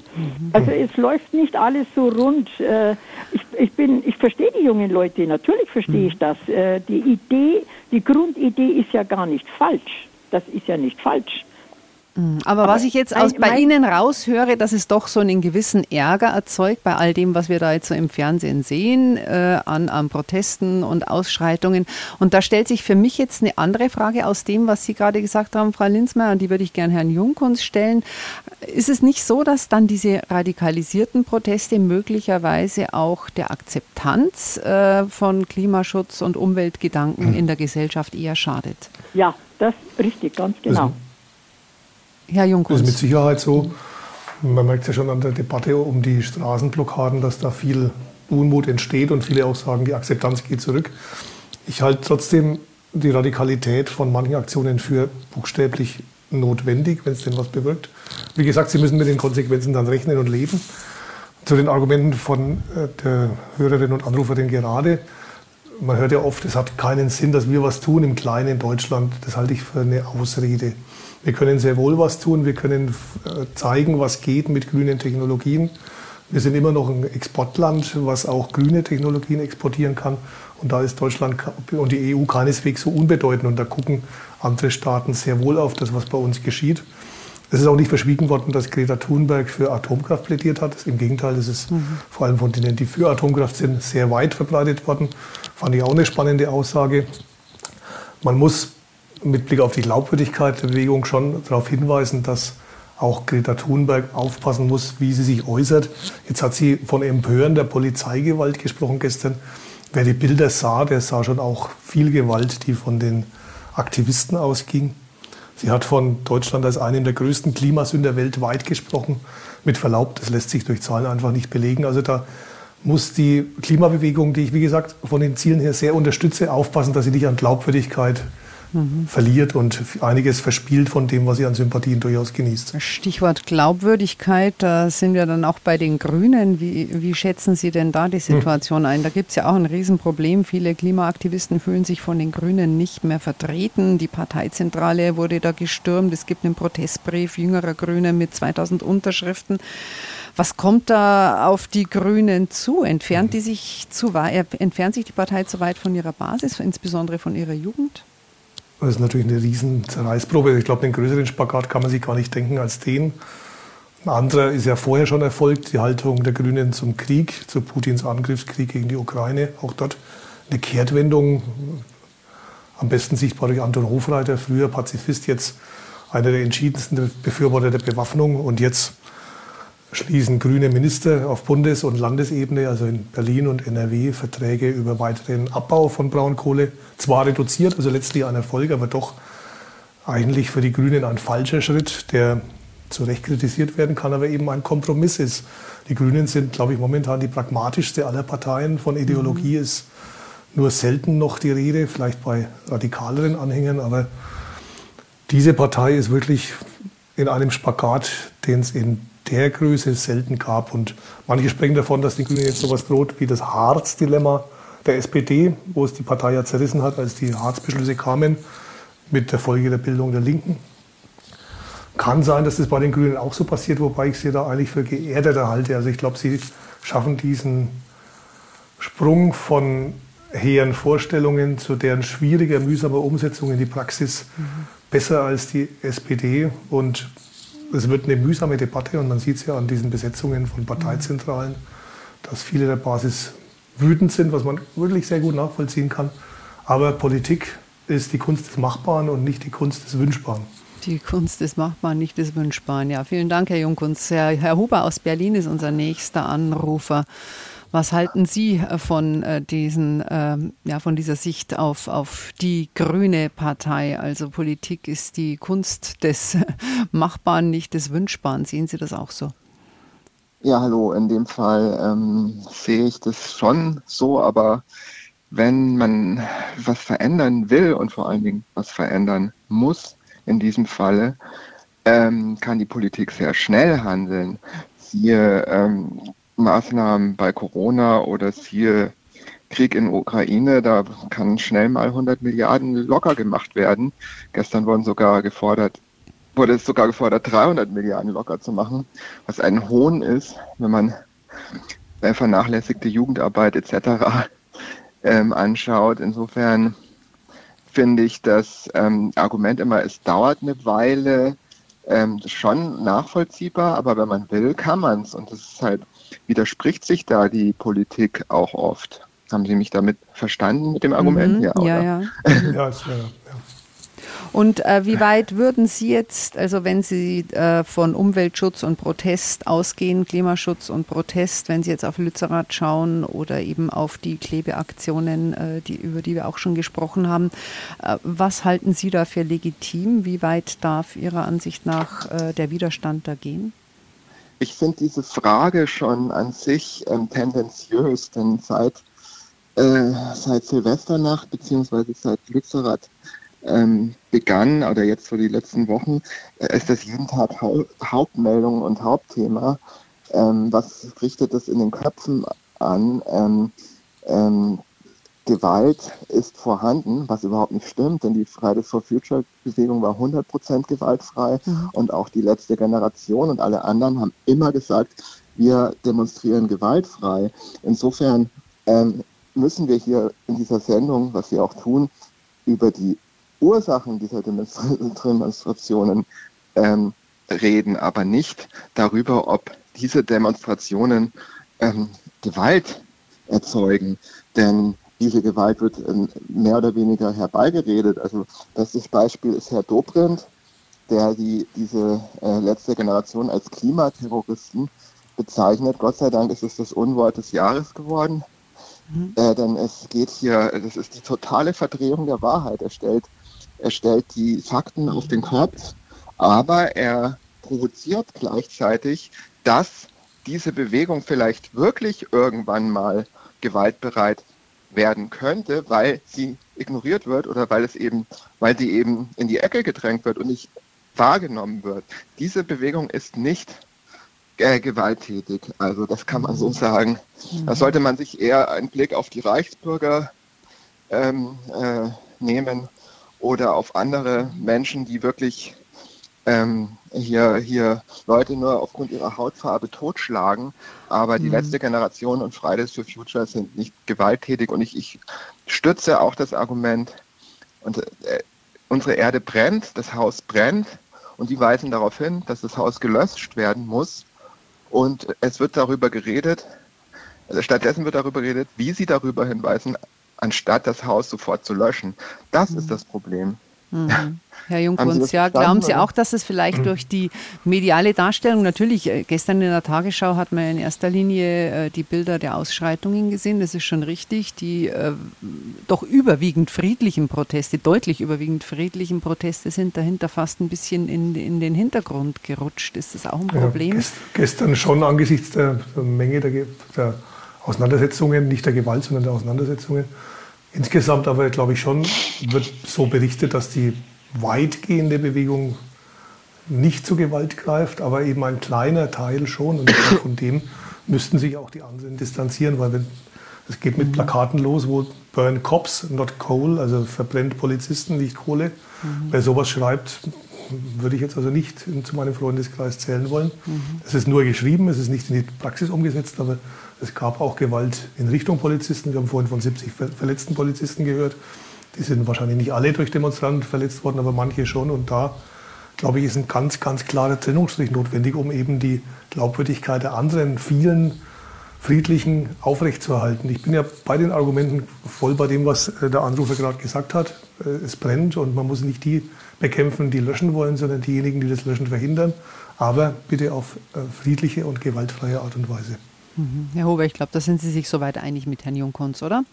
Also es läuft nicht alles so rund. Äh, Ich, ich, bin, ich verstehe die jungen Leute, natürlich verstehe ich das. Äh, Die Idee, die Grundidee ist ja gar nicht falsch. Das ist ja nicht falsch. Aber, was ich jetzt aus, bei Ihnen raushöre, dass es doch so einen gewissen Ärger erzeugt bei all dem, was wir da jetzt so im Fernsehen sehen, äh, an, an Protesten und Ausschreitungen. Und da stellt sich für mich jetzt eine andere Frage aus dem, was Sie gerade gesagt haben, Frau Linsmeier, und die würde ich gerne Herrn Jungkunz stellen. Ist es nicht so, dass dann diese radikalisierten Proteste möglicherweise auch der Akzeptanz äh, von Klimaschutz und Umweltgedanken in der Gesellschaft eher schadet? Ja, das ist richtig, ganz genau. Herr Das ist mit Sicherheit so. Man merkt ja schon an der Debatte um die Straßenblockaden, dass da viel Unmut entsteht und viele auch sagen, die Akzeptanz geht zurück. Ich halte trotzdem die Radikalität von manchen Aktionen für buchstäblich notwendig, wenn es denn was bewirkt. Wie gesagt, Sie müssen mit den Konsequenzen dann rechnen und leben. Zu den Argumenten von äh, der Hörerin und Anruferin gerade. Man hört ja oft, es hat keinen Sinn, dass wir was tun im kleinen Deutschland. Das halte ich für eine Ausrede. Wir können sehr wohl was tun. Wir können äh, zeigen, was geht mit grünen Technologien. Wir sind immer noch ein Exportland, was auch grüne Technologien exportieren kann. Und da ist Deutschland und die EU keineswegs so unbedeutend. Und da gucken andere Staaten sehr wohl auf das, was bei uns geschieht. Es ist auch nicht verschwiegen worden, dass Greta Thunberg für Atomkraft plädiert hat. Im Gegenteil, es ist vor allem von denen, die für Atomkraft sind, sehr weit verbreitet worden. Fand ich auch eine spannende Aussage. Man muss mit Blick auf die Glaubwürdigkeit der Bewegung schon darauf hinweisen, dass auch Greta Thunberg aufpassen muss, wie sie sich äußert. Jetzt hat sie von Empören der Polizeigewalt gesprochen gestern. Wer die Bilder sah, der sah schon auch viel Gewalt, die von den Aktivisten ausging. Sie hat von Deutschland als einem der größten Klimasünder weltweit gesprochen. Mit Verlaub, das lässt sich durch Zahlen einfach nicht belegen. Also da muss die Klimabewegung, die ich wie gesagt von den Zielen her sehr unterstütze, aufpassen, dass sie nicht an Glaubwürdigkeit mhm. verliert und einiges verspielt von dem, was sie an Sympathien durchaus genießt. Stichwort Glaubwürdigkeit, da sind wir dann auch bei den Grünen. Wie, wie schätzen Sie denn da die hm. Situation ein? Da gibt es ja auch ein Riesenproblem. Viele Klimaaktivisten fühlen sich von den Grünen nicht mehr vertreten. Die Parteizentrale wurde da gestürmt. Es gibt einen Protestbrief jüngerer Grüne mit 2000 Unterschriften. Was kommt da auf die Grünen zu? Entfernt, die sich zu entfernt sich die Partei zu weit von ihrer Basis, insbesondere von ihrer Jugend? Das ist natürlich eine riesen Zerreißprobe. Ich glaube, den größeren Spagat kann man sich gar nicht denken als den. Ein anderer ist ja vorher schon erfolgt, die Haltung der Grünen zum Krieg, zu Putins Angriffskrieg gegen die Ukraine. Auch dort eine Kehrtwendung, am besten sichtbar durch Anton Hofreiter, früher Pazifist, jetzt einer der entschiedensten Befürworter der Bewaffnung und jetzt schließen grüne Minister auf Bundes- und Landesebene, also in Berlin und NRW, Verträge über weiteren Abbau von Braunkohle. Zwar reduziert, also letztlich ein Erfolg, aber doch eigentlich für die Grünen ein falscher Schritt, der zu Recht kritisiert werden kann, aber eben ein Kompromiss ist. Die Grünen sind, glaube ich, momentan die pragmatischste aller Parteien. Von Ideologie mhm. ist nur selten noch die Rede, vielleicht bei radikaleren Anhängern, aber diese Partei ist wirklich in einem Spagat, den es in der Größe selten gab. Und manche sprechen davon, dass die Grünen jetzt sowas droht wie das Harz-Dilemma der SPD, wo es die Partei ja zerrissen hat, als die Harz-Beschlüsse kamen, mit der Folge der Bildung der Linken. Kann sein, dass das bei den Grünen auch so passiert, wobei ich sie da eigentlich für geerdeter halte. Also ich glaube, sie schaffen diesen Sprung von hehren Vorstellungen zu deren schwieriger, mühsamer Umsetzung in die Praxis mhm. besser als die SPD. Und es wird eine mühsame Debatte und man sieht es ja an diesen Besetzungen von Parteizentralen, dass viele der Basis wütend sind, was man wirklich sehr gut nachvollziehen kann. Aber Politik ist die Kunst des Machbaren und nicht die Kunst des Wünschbaren. Die Kunst des Machbaren, nicht des Wünschbaren. Ja, vielen Dank, Herr Jungkunz. Herr, Herr Huber aus Berlin ist unser nächster Anrufer. Was halten Sie äh, von, äh, diesen, ähm, ja, von dieser Sicht auf, auf die grüne Partei? Also Politik ist die Kunst des Machbaren, nicht des Wünschbaren. Sehen Sie das auch so? Ja, hallo. In dem Fall ähm, sehe ich das schon so, aber wenn man was verändern will und vor allen Dingen was verändern muss, in diesem Falle, ähm, kann die Politik sehr schnell handeln. Siehe ähm, Maßnahmen bei Corona oder siehe Krieg in Ukraine, da kann schnell mal 100 Milliarden locker gemacht werden. Gestern wurden sogar gefordert, wurde es sogar gefordert, 300 Milliarden locker zu machen, was ein Hohn ist, wenn man vernachlässigte Jugendarbeit etc. Ähm, anschaut. Insofern finde ich das ähm, Argument immer, es dauert eine Weile, ähm, schon nachvollziehbar, aber wenn man will, kann man es. Und das ist halt widerspricht sich da die Politik auch oft. Haben Sie mich damit verstanden mit dem Argument? Mhm, ja, ja, ja. ja, ja. Und äh, wie weit würden Sie jetzt, also wenn Sie äh, von Umweltschutz und Protest ausgehen, Klimaschutz und Protest, wenn Sie jetzt auf Lützerath schauen oder eben auf die Klebeaktionen, äh, die, über die wir auch schon gesprochen haben, äh, was halten Sie da für legitim? Wie weit darf Ihrer Ansicht nach äh, der Widerstand da gehen? Ich finde diese Frage schon an sich ähm, tendenziös, denn seit, äh, seit Silvesternacht beziehungsweise seit Lützerath ähm, begann oder jetzt so die letzten Wochen, äh, ist das jeden Tag Hau Hauptmeldung und Hauptthema. Ähm, was richtet es in den Köpfen an? Gewalt ist vorhanden, was überhaupt nicht stimmt, denn die Fridays for Future Bewegung war 100% gewaltfrei mhm. und auch die letzte Generation und alle anderen haben immer gesagt, wir demonstrieren gewaltfrei. Insofern ähm, müssen wir hier in dieser Sendung, was wir auch tun, über die Ursachen dieser Demonstrationen ähm, reden, aber nicht darüber, ob diese Demonstrationen ähm, Gewalt erzeugen. Denn diese Gewalt wird ähm, mehr oder weniger herbeigeredet. Also bestes Beispiel ist Herr Dobrindt, der die, diese äh, letzte Generation als Klimaterroristen bezeichnet. Gott sei Dank ist es das Unwort des Jahres geworden. Mhm. Äh, denn es geht hier, das ist die totale Verdrehung der Wahrheit. Er stellt, er stellt die Fakten auf den Kopf, aber er provoziert gleichzeitig, dass diese Bewegung vielleicht wirklich irgendwann mal gewaltbereit werden könnte, weil sie ignoriert wird oder weil es eben, weil sie eben in die Ecke gedrängt wird und nicht wahrgenommen wird. Diese Bewegung ist nicht äh, gewalttätig. Also das kann man so sagen. Da sollte man sich eher einen Blick auf die Reichsbürger ähm, äh, nehmen oder auf andere Menschen, die wirklich ähm, hier, hier Leute nur aufgrund ihrer Hautfarbe totschlagen. Aber die mhm. letzte Generation und Fridays for Future sind nicht gewalttätig. Und ich, ich stütze auch das Argument, und, äh, unsere Erde brennt, das Haus brennt. Und die weisen darauf hin, dass das Haus gelöscht werden muss. Und es wird darüber geredet, also stattdessen wird darüber geredet, wie sie darüber hinweisen, anstatt das Haus sofort zu löschen. Das mhm. ist das Problem. Mhm. Herr Junkunz, ja, glauben Sie auch, dass es vielleicht mhm. durch die mediale Darstellung, natürlich, äh, gestern in der Tagesschau hat man in erster Linie äh, die Bilder der Ausschreitungen gesehen, das ist schon richtig, die äh, doch überwiegend friedlichen Proteste, deutlich überwiegend friedlichen Proteste sind dahinter fast ein bisschen in, in den Hintergrund gerutscht. Ist das auch ein Problem? Ja, gestern schon angesichts der, der Menge der, der Auseinandersetzungen, nicht der Gewalt, sondern der Auseinandersetzungen, Insgesamt aber, glaube ich, schon wird so berichtet, dass die weitgehende Bewegung nicht zu Gewalt greift, aber eben ein kleiner Teil schon. Und von dem müssten sich auch die anderen distanzieren, weil es geht mit Plakaten los, wo Burn Cops, not Coal, also verbrennt Polizisten, nicht Kohle. Mhm. Wer sowas schreibt, würde ich jetzt also nicht zu meinem Freundeskreis zählen wollen. Mhm. Es ist nur geschrieben, es ist nicht in die Praxis umgesetzt, aber es gab auch Gewalt in Richtung Polizisten. Wir haben vorhin von 70 verletzten Polizisten gehört. Die sind wahrscheinlich nicht alle durch Demonstranten verletzt worden, aber manche schon. Und da, glaube ich, ist ein ganz, ganz klarer Trennungsstrich notwendig, um eben die Glaubwürdigkeit der anderen vielen friedlichen aufrechtzuerhalten. Ich bin ja bei den Argumenten voll bei dem, was äh, der Anrufer gerade gesagt hat. Äh, es brennt und man muss nicht die bekämpfen, die löschen wollen, sondern diejenigen, die das Löschen verhindern. Aber bitte auf äh, friedliche und gewaltfreie Art und Weise. Mhm. Herr Hober, ich glaube, da sind Sie sich soweit einig mit Herrn Jungkunz, oder?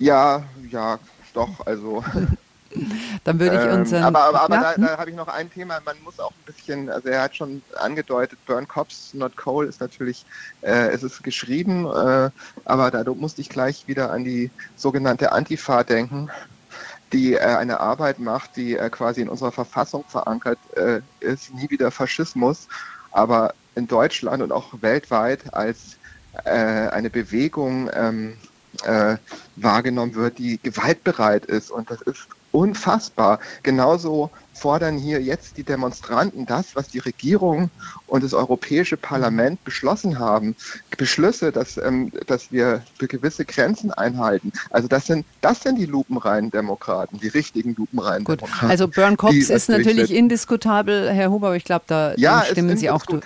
Ja, ja, doch, also. Dann würde ich unseren. Ähm, aber aber, aber ja? da, da habe ich noch ein Thema. Man muss auch ein bisschen, also er hat schon angedeutet, Burn Cops, not Coal ist natürlich, äh, es ist geschrieben, äh, aber da musste ich gleich wieder an die sogenannte Antifa denken, die äh, eine Arbeit macht, die äh, quasi in unserer Verfassung verankert äh, ist, nie wieder Faschismus. Aber in Deutschland und auch weltweit als äh, eine Bewegung ähm, äh, wahrgenommen wird, die gewaltbereit ist. Und das ist unfassbar. Genauso fordern hier jetzt die Demonstranten das, was die Regierung und das Europäische Parlament beschlossen haben. Beschlüsse, dass, ähm, dass wir für gewisse Grenzen einhalten. Also das sind, das sind die lupenreinen Demokraten, die richtigen lupenreinen Gut. Demokraten. Also Burn Cox ist natürlich indiskutabel, Herr Huber, aber ich glaube, da ja, stimmen Sie auch zu.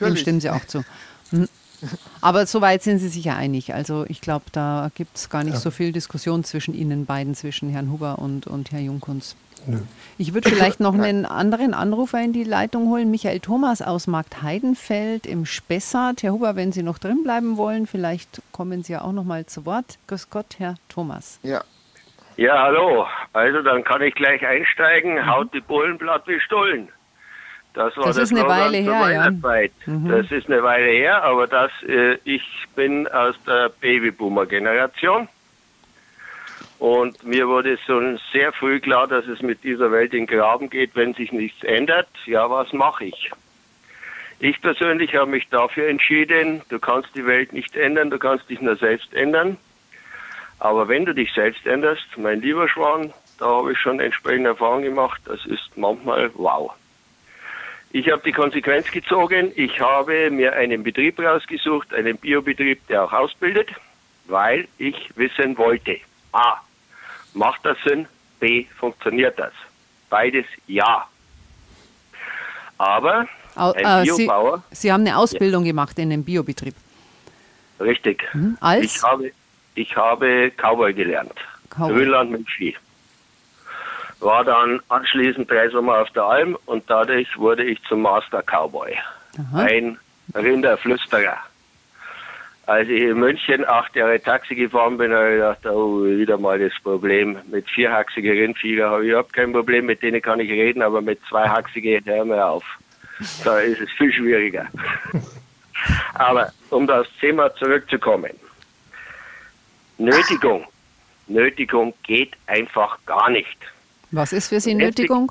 Dem stimmen Sie auch zu. Hm. Aber soweit sind Sie sich ja einig. Also ich glaube, da gibt es gar nicht ja. so viel Diskussion zwischen Ihnen beiden, zwischen Herrn Huber und, und Herr Junkunz. Nö. Ich würde vielleicht noch einen anderen Anrufer in die Leitung holen. Michael Thomas aus Markt Heidenfeld im Spessart. Herr Huber, wenn Sie noch drin bleiben wollen, vielleicht kommen Sie ja auch noch mal zu Wort. Grüß Gott, Herr Thomas. Ja. Ja, hallo. Also dann kann ich gleich einsteigen. Mhm. Haut die Bullen platt wie Stullen. Das war das ist eine Weile her, ja. Mhm. Das ist eine Weile her, aber das, äh, ich bin aus der Babyboomer-Generation. Und mir wurde schon sehr früh klar, dass es mit dieser Welt in den Graben geht, wenn sich nichts ändert. Ja, was mache ich? Ich persönlich habe mich dafür entschieden, du kannst die Welt nicht ändern, du kannst dich nur selbst ändern. Aber wenn du dich selbst änderst, mein lieber Schwan, da habe ich schon entsprechende Erfahrungen gemacht, das ist manchmal wow. Ich habe die Konsequenz gezogen. Ich habe mir einen Betrieb rausgesucht, einen Biobetrieb, der auch ausbildet, weil ich wissen wollte. A. Macht das Sinn? B. Funktioniert das? Beides ja. Aber ein Biobauer. Sie, Sie haben eine Ausbildung ja. gemacht in einem Biobetrieb. Richtig. Mhm. Als? Ich habe, ich habe Cowboy gelernt. Cowboy. Grünland mit Ski war dann anschließend drei Sommer auf der Alm und dadurch wurde ich zum Master Cowboy. Aha. Ein Rinderflüsterer. Als ich in München acht Jahre Taxi gefahren bin, habe ich gedacht, oh, wieder mal das Problem. Mit vierhaxigen Rindviecher habe ich überhaupt kein Problem, mit denen kann ich reden, aber mit zweihaxigen hör mir auf. Da ist es viel schwieriger. aber um das Thema zurückzukommen. Nötigung. Nötigung geht einfach gar nicht. Was ist für Sie Nötigung?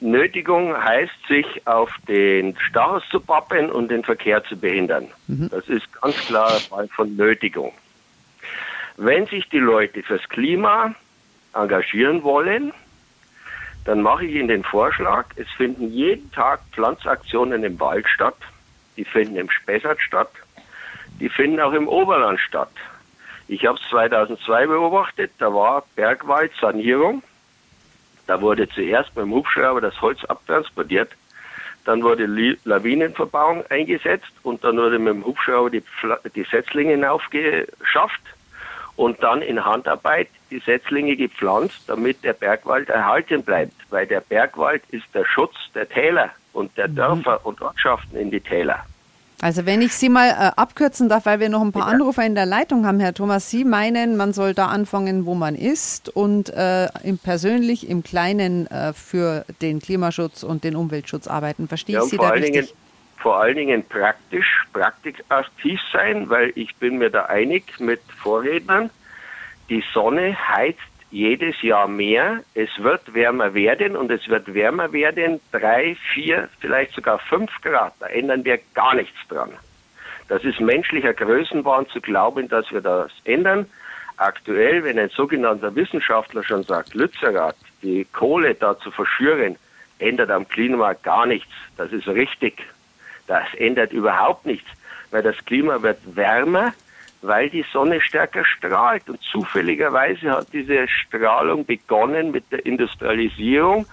Nötigung heißt, sich auf den Stachus zu pappen und den Verkehr zu behindern. Mhm. Das ist ganz klar ein Fall von Nötigung. Wenn sich die Leute fürs Klima engagieren wollen, dann mache ich Ihnen den Vorschlag, es finden jeden Tag Pflanzaktionen im Wald statt, die finden im Spessart statt, die finden auch im Oberland statt. Ich habe es 2002 beobachtet, da war Bergwaldsanierung. Da wurde zuerst beim Hubschrauber das Holz abtransportiert, dann wurde Lawinenverbauung eingesetzt und dann wurde mit dem Hubschrauber die, die Setzlinge hinaufgeschafft und dann in Handarbeit die Setzlinge gepflanzt, damit der Bergwald erhalten bleibt. Weil der Bergwald ist der Schutz der Täler und der mhm. Dörfer und Ortschaften in die Täler. Also wenn ich Sie mal äh, abkürzen darf, weil wir noch ein paar ja. Anrufer in der Leitung haben, Herr Thomas, Sie meinen, man soll da anfangen, wo man ist und äh, im persönlich, im Kleinen äh, für den Klimaschutz und den Umweltschutz arbeiten. Verstehe ja, ich Sie da richtig? Dingen, vor allen Dingen praktisch, praktikaktiv sein, weil ich bin mir da einig mit Vorrednern. Die Sonne heizt jedes Jahr mehr. Es wird wärmer werden und es wird wärmer werden, drei, vier, vielleicht sogar fünf Grad. Da ändern wir gar nichts dran. Das ist menschlicher Größenwahn zu glauben, dass wir das ändern. Aktuell, wenn ein sogenannter Wissenschaftler schon sagt, Lützerath, die Kohle da zu verschüren, ändert am Klima gar nichts. Das ist richtig. Das ändert überhaupt nichts, weil das Klima wird wärmer, weil die Sonne stärker strahlt. Und zufälligerweise hat diese Strahlung begonnen mit der Industrialisierung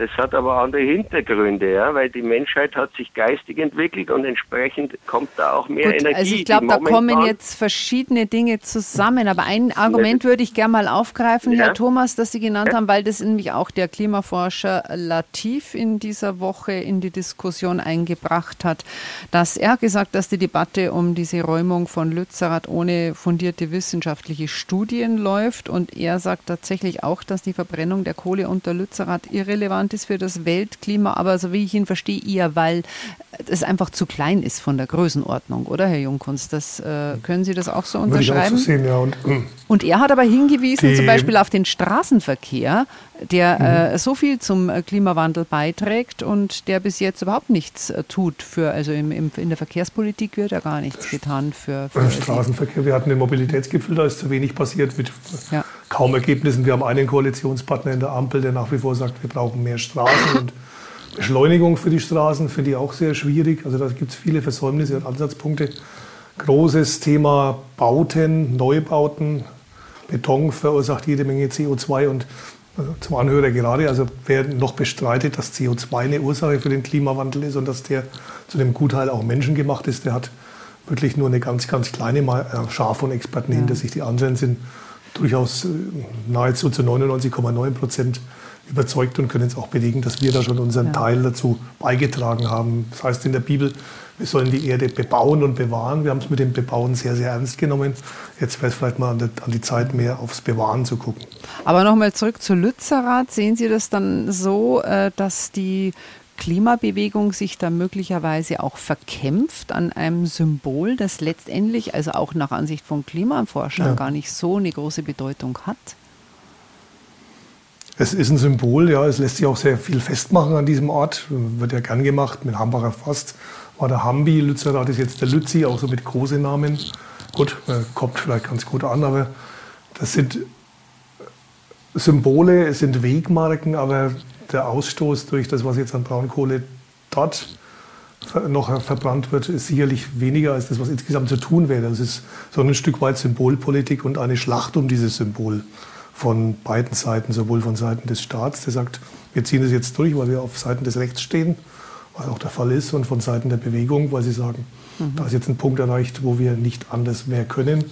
das hat aber andere Hintergründe, ja, weil die Menschheit hat sich geistig entwickelt und entsprechend kommt da auch mehr Gut, Energie. Also ich glaube, da kommen jetzt verschiedene Dinge zusammen. Aber ein Argument würde ich gerne mal aufgreifen, ja. Herr Thomas, das Sie genannt ja. haben, weil das nämlich auch der Klimaforscher Latif in dieser Woche in die Diskussion eingebracht hat, dass er gesagt, dass die Debatte um diese Räumung von Lützerath ohne fundierte wissenschaftliche Studien läuft. Und er sagt tatsächlich auch, dass die Verbrennung der Kohle unter Lützerath irrelevant relevant ist für das Weltklima, aber so wie ich ihn verstehe, eher, weil es einfach zu klein ist von der Größenordnung, oder Herr Jungkunst? Das, äh, können Sie das auch so unterschreiben? So sehen, ja. und, hm. und, er hat aber hingewiesen, zum Beispiel auf den Straßenverkehr, der mhm. äh, so viel zum äh, Klimawandel beiträgt und der bis jetzt überhaupt nichts äh, tut für, also im, im, in der Verkehrspolitik wird ja gar nichts getan für, für Straßenverkehr. Wir hatten den Mobilitätsgipfel, da ist zu wenig passiert mit ja. Kaum Ergebnissen. Wir haben einen Koalitionspartner in der Ampel, der nach wie vor sagt, wir brauchen mehr Straßen und Beschleunigung für die Straßen, finde ich auch sehr schwierig. Also da gibt es viele Versäumnisse und Ansatzpunkte. Großes Thema Bauten, Neubauten. Beton verursacht jede Menge CO2 und also zum Anhörer gerade, also wer noch bestreitet, dass CO2 eine Ursache für den Klimawandel ist und dass der zu dem Gutteil auch menschengemacht ist, der hat wirklich nur eine ganz, ganz kleine Schar von Experten ja. hinter sich. Die anderen sind durchaus äh, nahezu zu 99,9 Prozent überzeugt und können es auch belegen, dass wir da schon unseren ja. Teil dazu beigetragen haben. Das heißt in der Bibel, wir sollen die Erde bebauen und bewahren. Wir haben es mit dem Bebauen sehr, sehr ernst genommen. Jetzt wäre es vielleicht mal an, die Zeit, mehr aufs Bewahren zu gucken. Aber nochmal zurück zu Lützerath. Sehen Sie das dann so, äh, dass die Klimabewegung sich da möglicherweise auch verkämpft an einem Symbol, das letztendlich, also auch nach Ansicht von Klimaforschern, ja. gar nicht so eine große Bedeutung hat? Es ist ein Symbol, ja, es lässt sich auch sehr viel festmachen an diesem Ort. Wird ja gern gemacht, mit Hambacher Fast war der Hambi, Lützerath ist jetzt der Lützi, auch so mit großen Namen. Gut, kommt vielleicht ganz gut an, aber das sind Symbole, es sind Wegmarken, aber der Ausstoß durch das, was jetzt an Braunkohle dort noch verbrannt wird, ist sicherlich weniger als das, was insgesamt zu tun wäre. Es ist so ein Stück weit Symbolpolitik und eine Schlacht um dieses Symbol von beiden Seiten, sowohl von Seiten des Staats, der sagt, wir ziehen es jetzt durch, weil wir auf Seiten des Rechts stehen, was auch der Fall ist, und von Seiten der Bewegung, weil sie sagen, mhm. da ist jetzt ein Punkt erreicht, wo wir nicht anders mehr können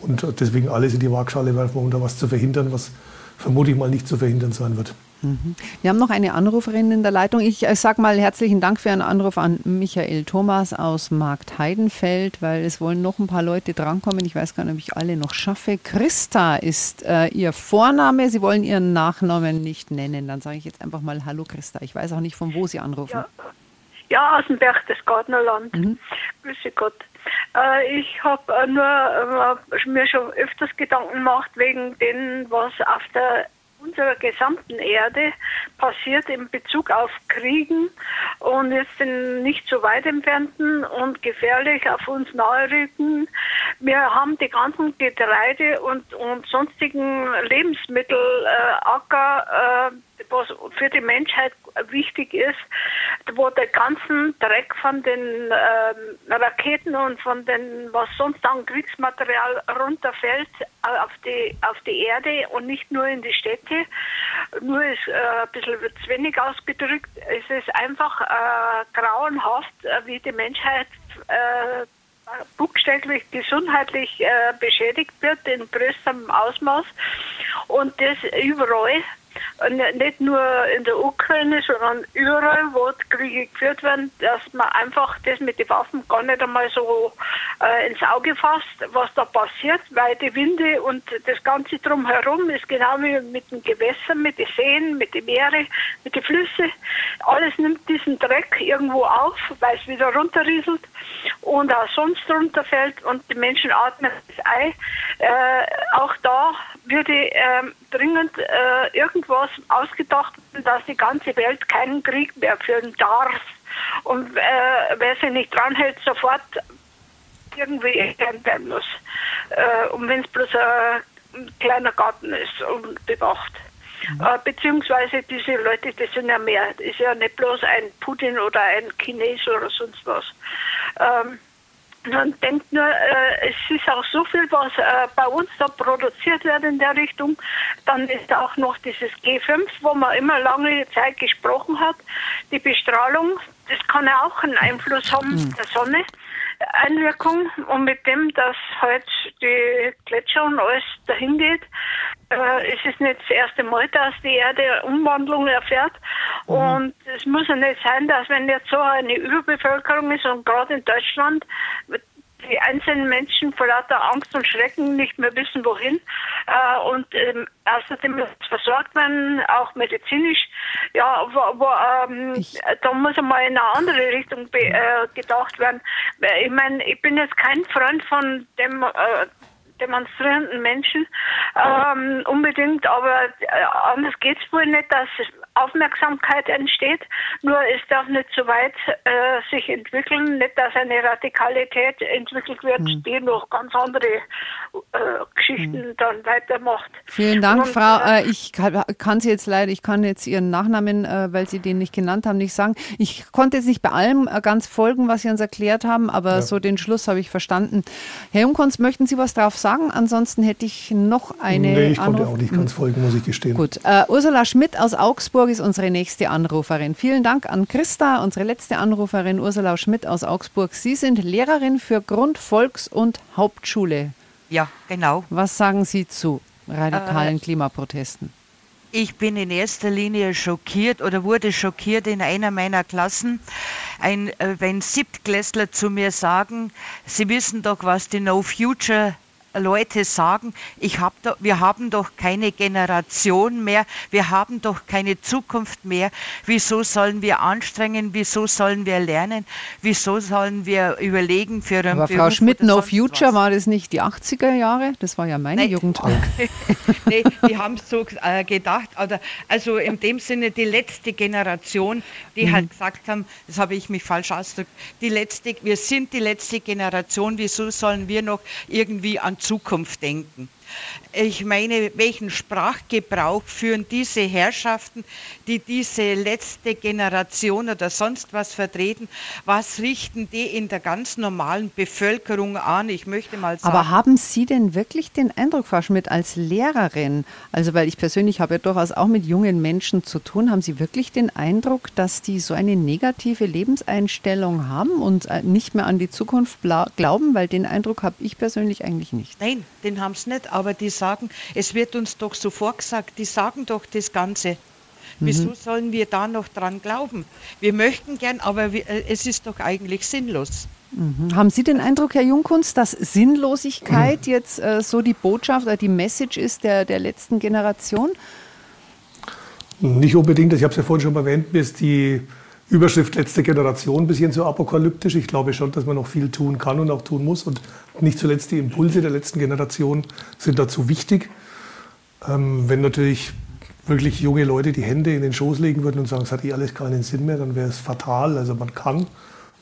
und deswegen alles in die Waagschale werfen, um da was zu verhindern, was vermute ich mal nicht zu verhindern sein wird. Mhm. Wir haben noch eine Anruferin in der Leitung. Ich äh, sage mal herzlichen Dank für Ihren Anruf an Michael Thomas aus Markt Heidenfeld, weil es wollen noch ein paar Leute drankommen. Ich weiß gar nicht, ob ich alle noch schaffe. Christa ist äh, Ihr Vorname. Sie wollen Ihren Nachnamen nicht nennen. Dann sage ich jetzt einfach mal Hallo Christa. Ich weiß auch nicht, von wo Sie anrufen. Ja, ja aus dem Berchtesgadenerland. Mhm. Grüße Gott. Äh, ich habe äh, nur mir schon öfters Gedanken gemacht wegen dem, was auf der unserer gesamten Erde passiert in Bezug auf Kriegen und jetzt in nicht so weit entfernten und gefährlich auf uns naherücken. Wir haben die ganzen Getreide und, und sonstigen Lebensmittelacker, äh, was für die Menschheit wichtig ist, wo der ganzen Dreck von den ähm, Raketen und von den, was sonst an Kriegsmaterial runterfällt auf die, auf die Erde und nicht nur in die Städte. Nur ist äh, ein bisschen zu wenig ausgedrückt. Es ist einfach äh, grauenhaft, äh, wie die Menschheit äh, buchstäblich gesundheitlich äh, beschädigt wird in größtem Ausmaß und das überall nicht nur in der Ukraine, sondern überall, wo Kriege geführt werden, dass man einfach das mit den Waffen gar nicht einmal so äh, ins Auge fasst, was da passiert, weil die Winde und das Ganze drumherum ist genau wie mit den Gewässern, mit den Seen, mit den Meeren, mit den Flüssen. Alles nimmt diesen Dreck irgendwo auf, weil es wieder runterrieselt und auch sonst runterfällt und die Menschen atmen das Ei. Äh, auch da würde äh, dringend äh, irgendwas ausgedacht, dass die ganze Welt keinen Krieg mehr führen darf. Und äh, wer sich nicht dranhält, sofort irgendwie werden muss. Äh, und wenn es bloß ein kleiner Garten ist und bewacht. Mhm. Äh, beziehungsweise diese Leute, das sind ja mehr. Das ist ja nicht bloß ein Putin oder ein Chines oder sonst was. Ähm, man denkt nur, äh, es ist auch so viel, was äh, bei uns da produziert wird in der Richtung. Dann ist auch noch dieses G5, wo man immer lange Zeit gesprochen hat. Die Bestrahlung, das kann ja auch einen Einfluss haben, mhm. der Sonne. Einwirkung und mit dem, dass halt die Gletscher und alles dahin geht, äh, es ist nicht das erste Mal, dass die Erde Umwandlung erfährt. Mhm. Und es muss ja nicht sein, dass wenn jetzt so eine Überbevölkerung ist und gerade in Deutschland die einzelnen Menschen vor lauter Angst und Schrecken nicht mehr wissen, wohin. Äh, und ähm, außerdem muss versorgt werden, auch medizinisch. Ja, wo, wo, ähm, da muss einmal in eine andere Richtung be, äh, gedacht werden. Ich meine, ich bin jetzt kein Freund von dem äh, demonstrierenden Menschen ähm, unbedingt, aber äh, anders geht es wohl nicht, dass Aufmerksamkeit entsteht. Nur es darf nicht so weit äh, sich entwickeln, nicht, dass eine Radikalität entwickelt wird, hm. die noch ganz andere äh, Geschichten hm. dann weitermacht. Vielen Dank, Und, Frau. Äh, äh ich kann, kann, Sie jetzt leider, ich kann jetzt Ihren Nachnamen, äh, weil Sie den nicht genannt haben, nicht sagen. Ich konnte jetzt nicht bei allem äh, ganz folgen, was Sie uns erklärt haben, aber ja. so den Schluss habe ich verstanden. Herr Jungkunst, möchten Sie was drauf sagen? Ansonsten hätte ich noch eine. Nee, ich Anruf konnte auch nicht ganz folgen, muss ich gestehen. Gut. Ursula Schmidt aus Augsburg Augsburg ist unsere nächste Anruferin. Vielen Dank an Christa, unsere letzte Anruferin Ursula Schmidt aus Augsburg. Sie sind Lehrerin für Grund-, Volks- und Hauptschule. Ja, genau. Was sagen Sie zu radikalen äh, Klimaprotesten? Ich bin in erster Linie schockiert oder wurde schockiert in einer meiner Klassen, ein, äh, wenn Siebtklässler zu mir sagen, sie wissen doch, was die No Future Leute sagen, ich hab da, wir haben doch keine Generation mehr, wir haben doch keine Zukunft mehr. Wieso sollen wir anstrengen? Wieso sollen wir lernen? Wieso sollen wir überlegen für einen Aber Beruf Frau Schmidt, No Future, was? war das nicht die 80er Jahre? Das war ja meine Nein. Jugend. nee, die haben so äh, gedacht. Oder, also in dem Sinne die letzte Generation, die mhm. halt gesagt haben, das habe ich mich falsch ausgedrückt, die letzte, wir sind die letzte Generation, wieso sollen wir noch irgendwie an Zukunft denken. Ich meine, welchen Sprachgebrauch führen diese Herrschaften, die diese letzte Generation oder sonst was vertreten? Was richten die in der ganz normalen Bevölkerung an? Ich möchte mal sagen. Aber haben Sie denn wirklich den Eindruck, Frau Schmidt, als Lehrerin, also weil ich persönlich habe ja durchaus auch mit jungen Menschen zu tun, haben Sie wirklich den Eindruck, dass die so eine negative Lebenseinstellung haben und äh, nicht mehr an die Zukunft glauben? Weil den Eindruck habe ich persönlich eigentlich nicht. Nein, den haben sie nicht, aber die sagen, es wird uns doch so vorgesagt, die sagen doch das Ganze. Wieso mhm. sollen wir da noch dran glauben? Wir möchten gern, aber wir, äh, es ist doch eigentlich sinnlos. Mhm. Haben Sie den Eindruck, Herr Jungkunst, dass Sinnlosigkeit mhm. jetzt äh, so die Botschaft oder die Message ist der, der letzten Generation? Nicht unbedingt. Ich habe es ja vorhin schon erwähnt, ist die Überschrift letzte Generation ein bisschen so apokalyptisch. Ich glaube schon, dass man noch viel tun kann und auch tun muss. Und nicht zuletzt die Impulse der letzten Generation sind dazu wichtig. Ähm, wenn natürlich wirklich junge Leute die Hände in den Schoß legen würden und sagen, es hat eh alles keinen Sinn mehr, dann wäre es fatal. Also man kann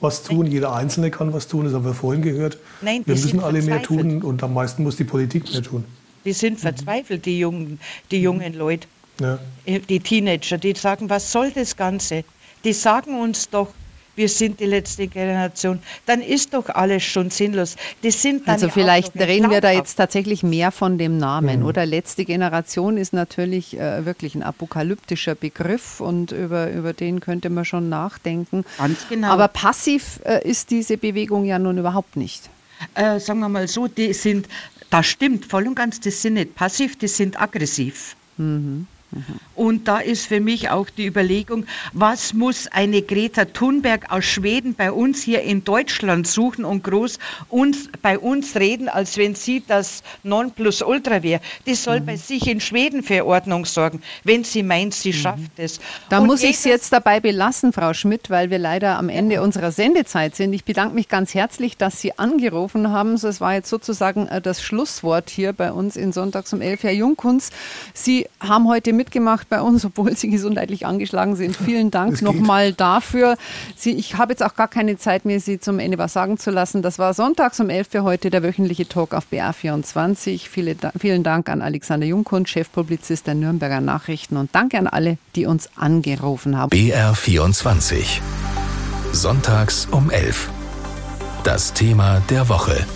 was tun, jeder Einzelne kann was tun, das haben wir vorhin gehört. Nein, wir müssen alle mehr tun und am meisten muss die Politik mehr tun. Die sind verzweifelt, die jungen, die jungen Leute, Ja. die Teenager, die sagen, was soll das Ganze? Die sagen uns doch, wir sind die letzte Generation, dann ist doch alles schon sinnlos. Das sind dann Also vielleicht reden wir da jetzt tatsächlich mehr von dem Namen, Mhm. oder? Letzte Generation ist natürlich äh, wirklich ein apokalyptischer Begriff und über, über den könnte man schon nachdenken. Ganz genau. Aber passiv äh, ist diese Bewegung ja nun überhaupt nicht. äh, sagen wir mal so, die sind, das stimmt voll und ganz, die sind nicht passiv, die sind aggressiv. Mhm. Und da ist für mich auch die Überlegung, was muss eine Greta Thunberg aus Schweden bei uns hier in Deutschland suchen und groß uns bei uns reden, als wenn sie das Nonplusultra wäre. Die soll Mhm. bei sich in Schweden für Ordnung sorgen, wenn sie meint, sie schafft es. Da Und muss ich es jetzt dabei belassen, Frau Schmidt, weil wir leider am Ende unserer Sendezeit sind. Ich bedanke mich ganz herzlich, dass Sie angerufen haben. So, Es war jetzt sozusagen äh, das Schlusswort hier bei uns in Sonntags um 11. Herr Jungkunz, Sie haben heute mitgemacht bei uns, obwohl Sie gesundheitlich angeschlagen sind. Vielen Dank nochmal dafür. Sie, ich habe jetzt auch gar keine Zeit mehr, Sie zum Ende was sagen zu lassen. Das war Sonntags um 11 für heute der wöchentliche Talk auf BR24. Viele, vielen Dank an Alexander Jungkunz, Chefpublizist der Nürnberger Nachrichten und danke an alle, die uns angerufen haben. BR24. Sonntags um 11. Das Thema der Woche.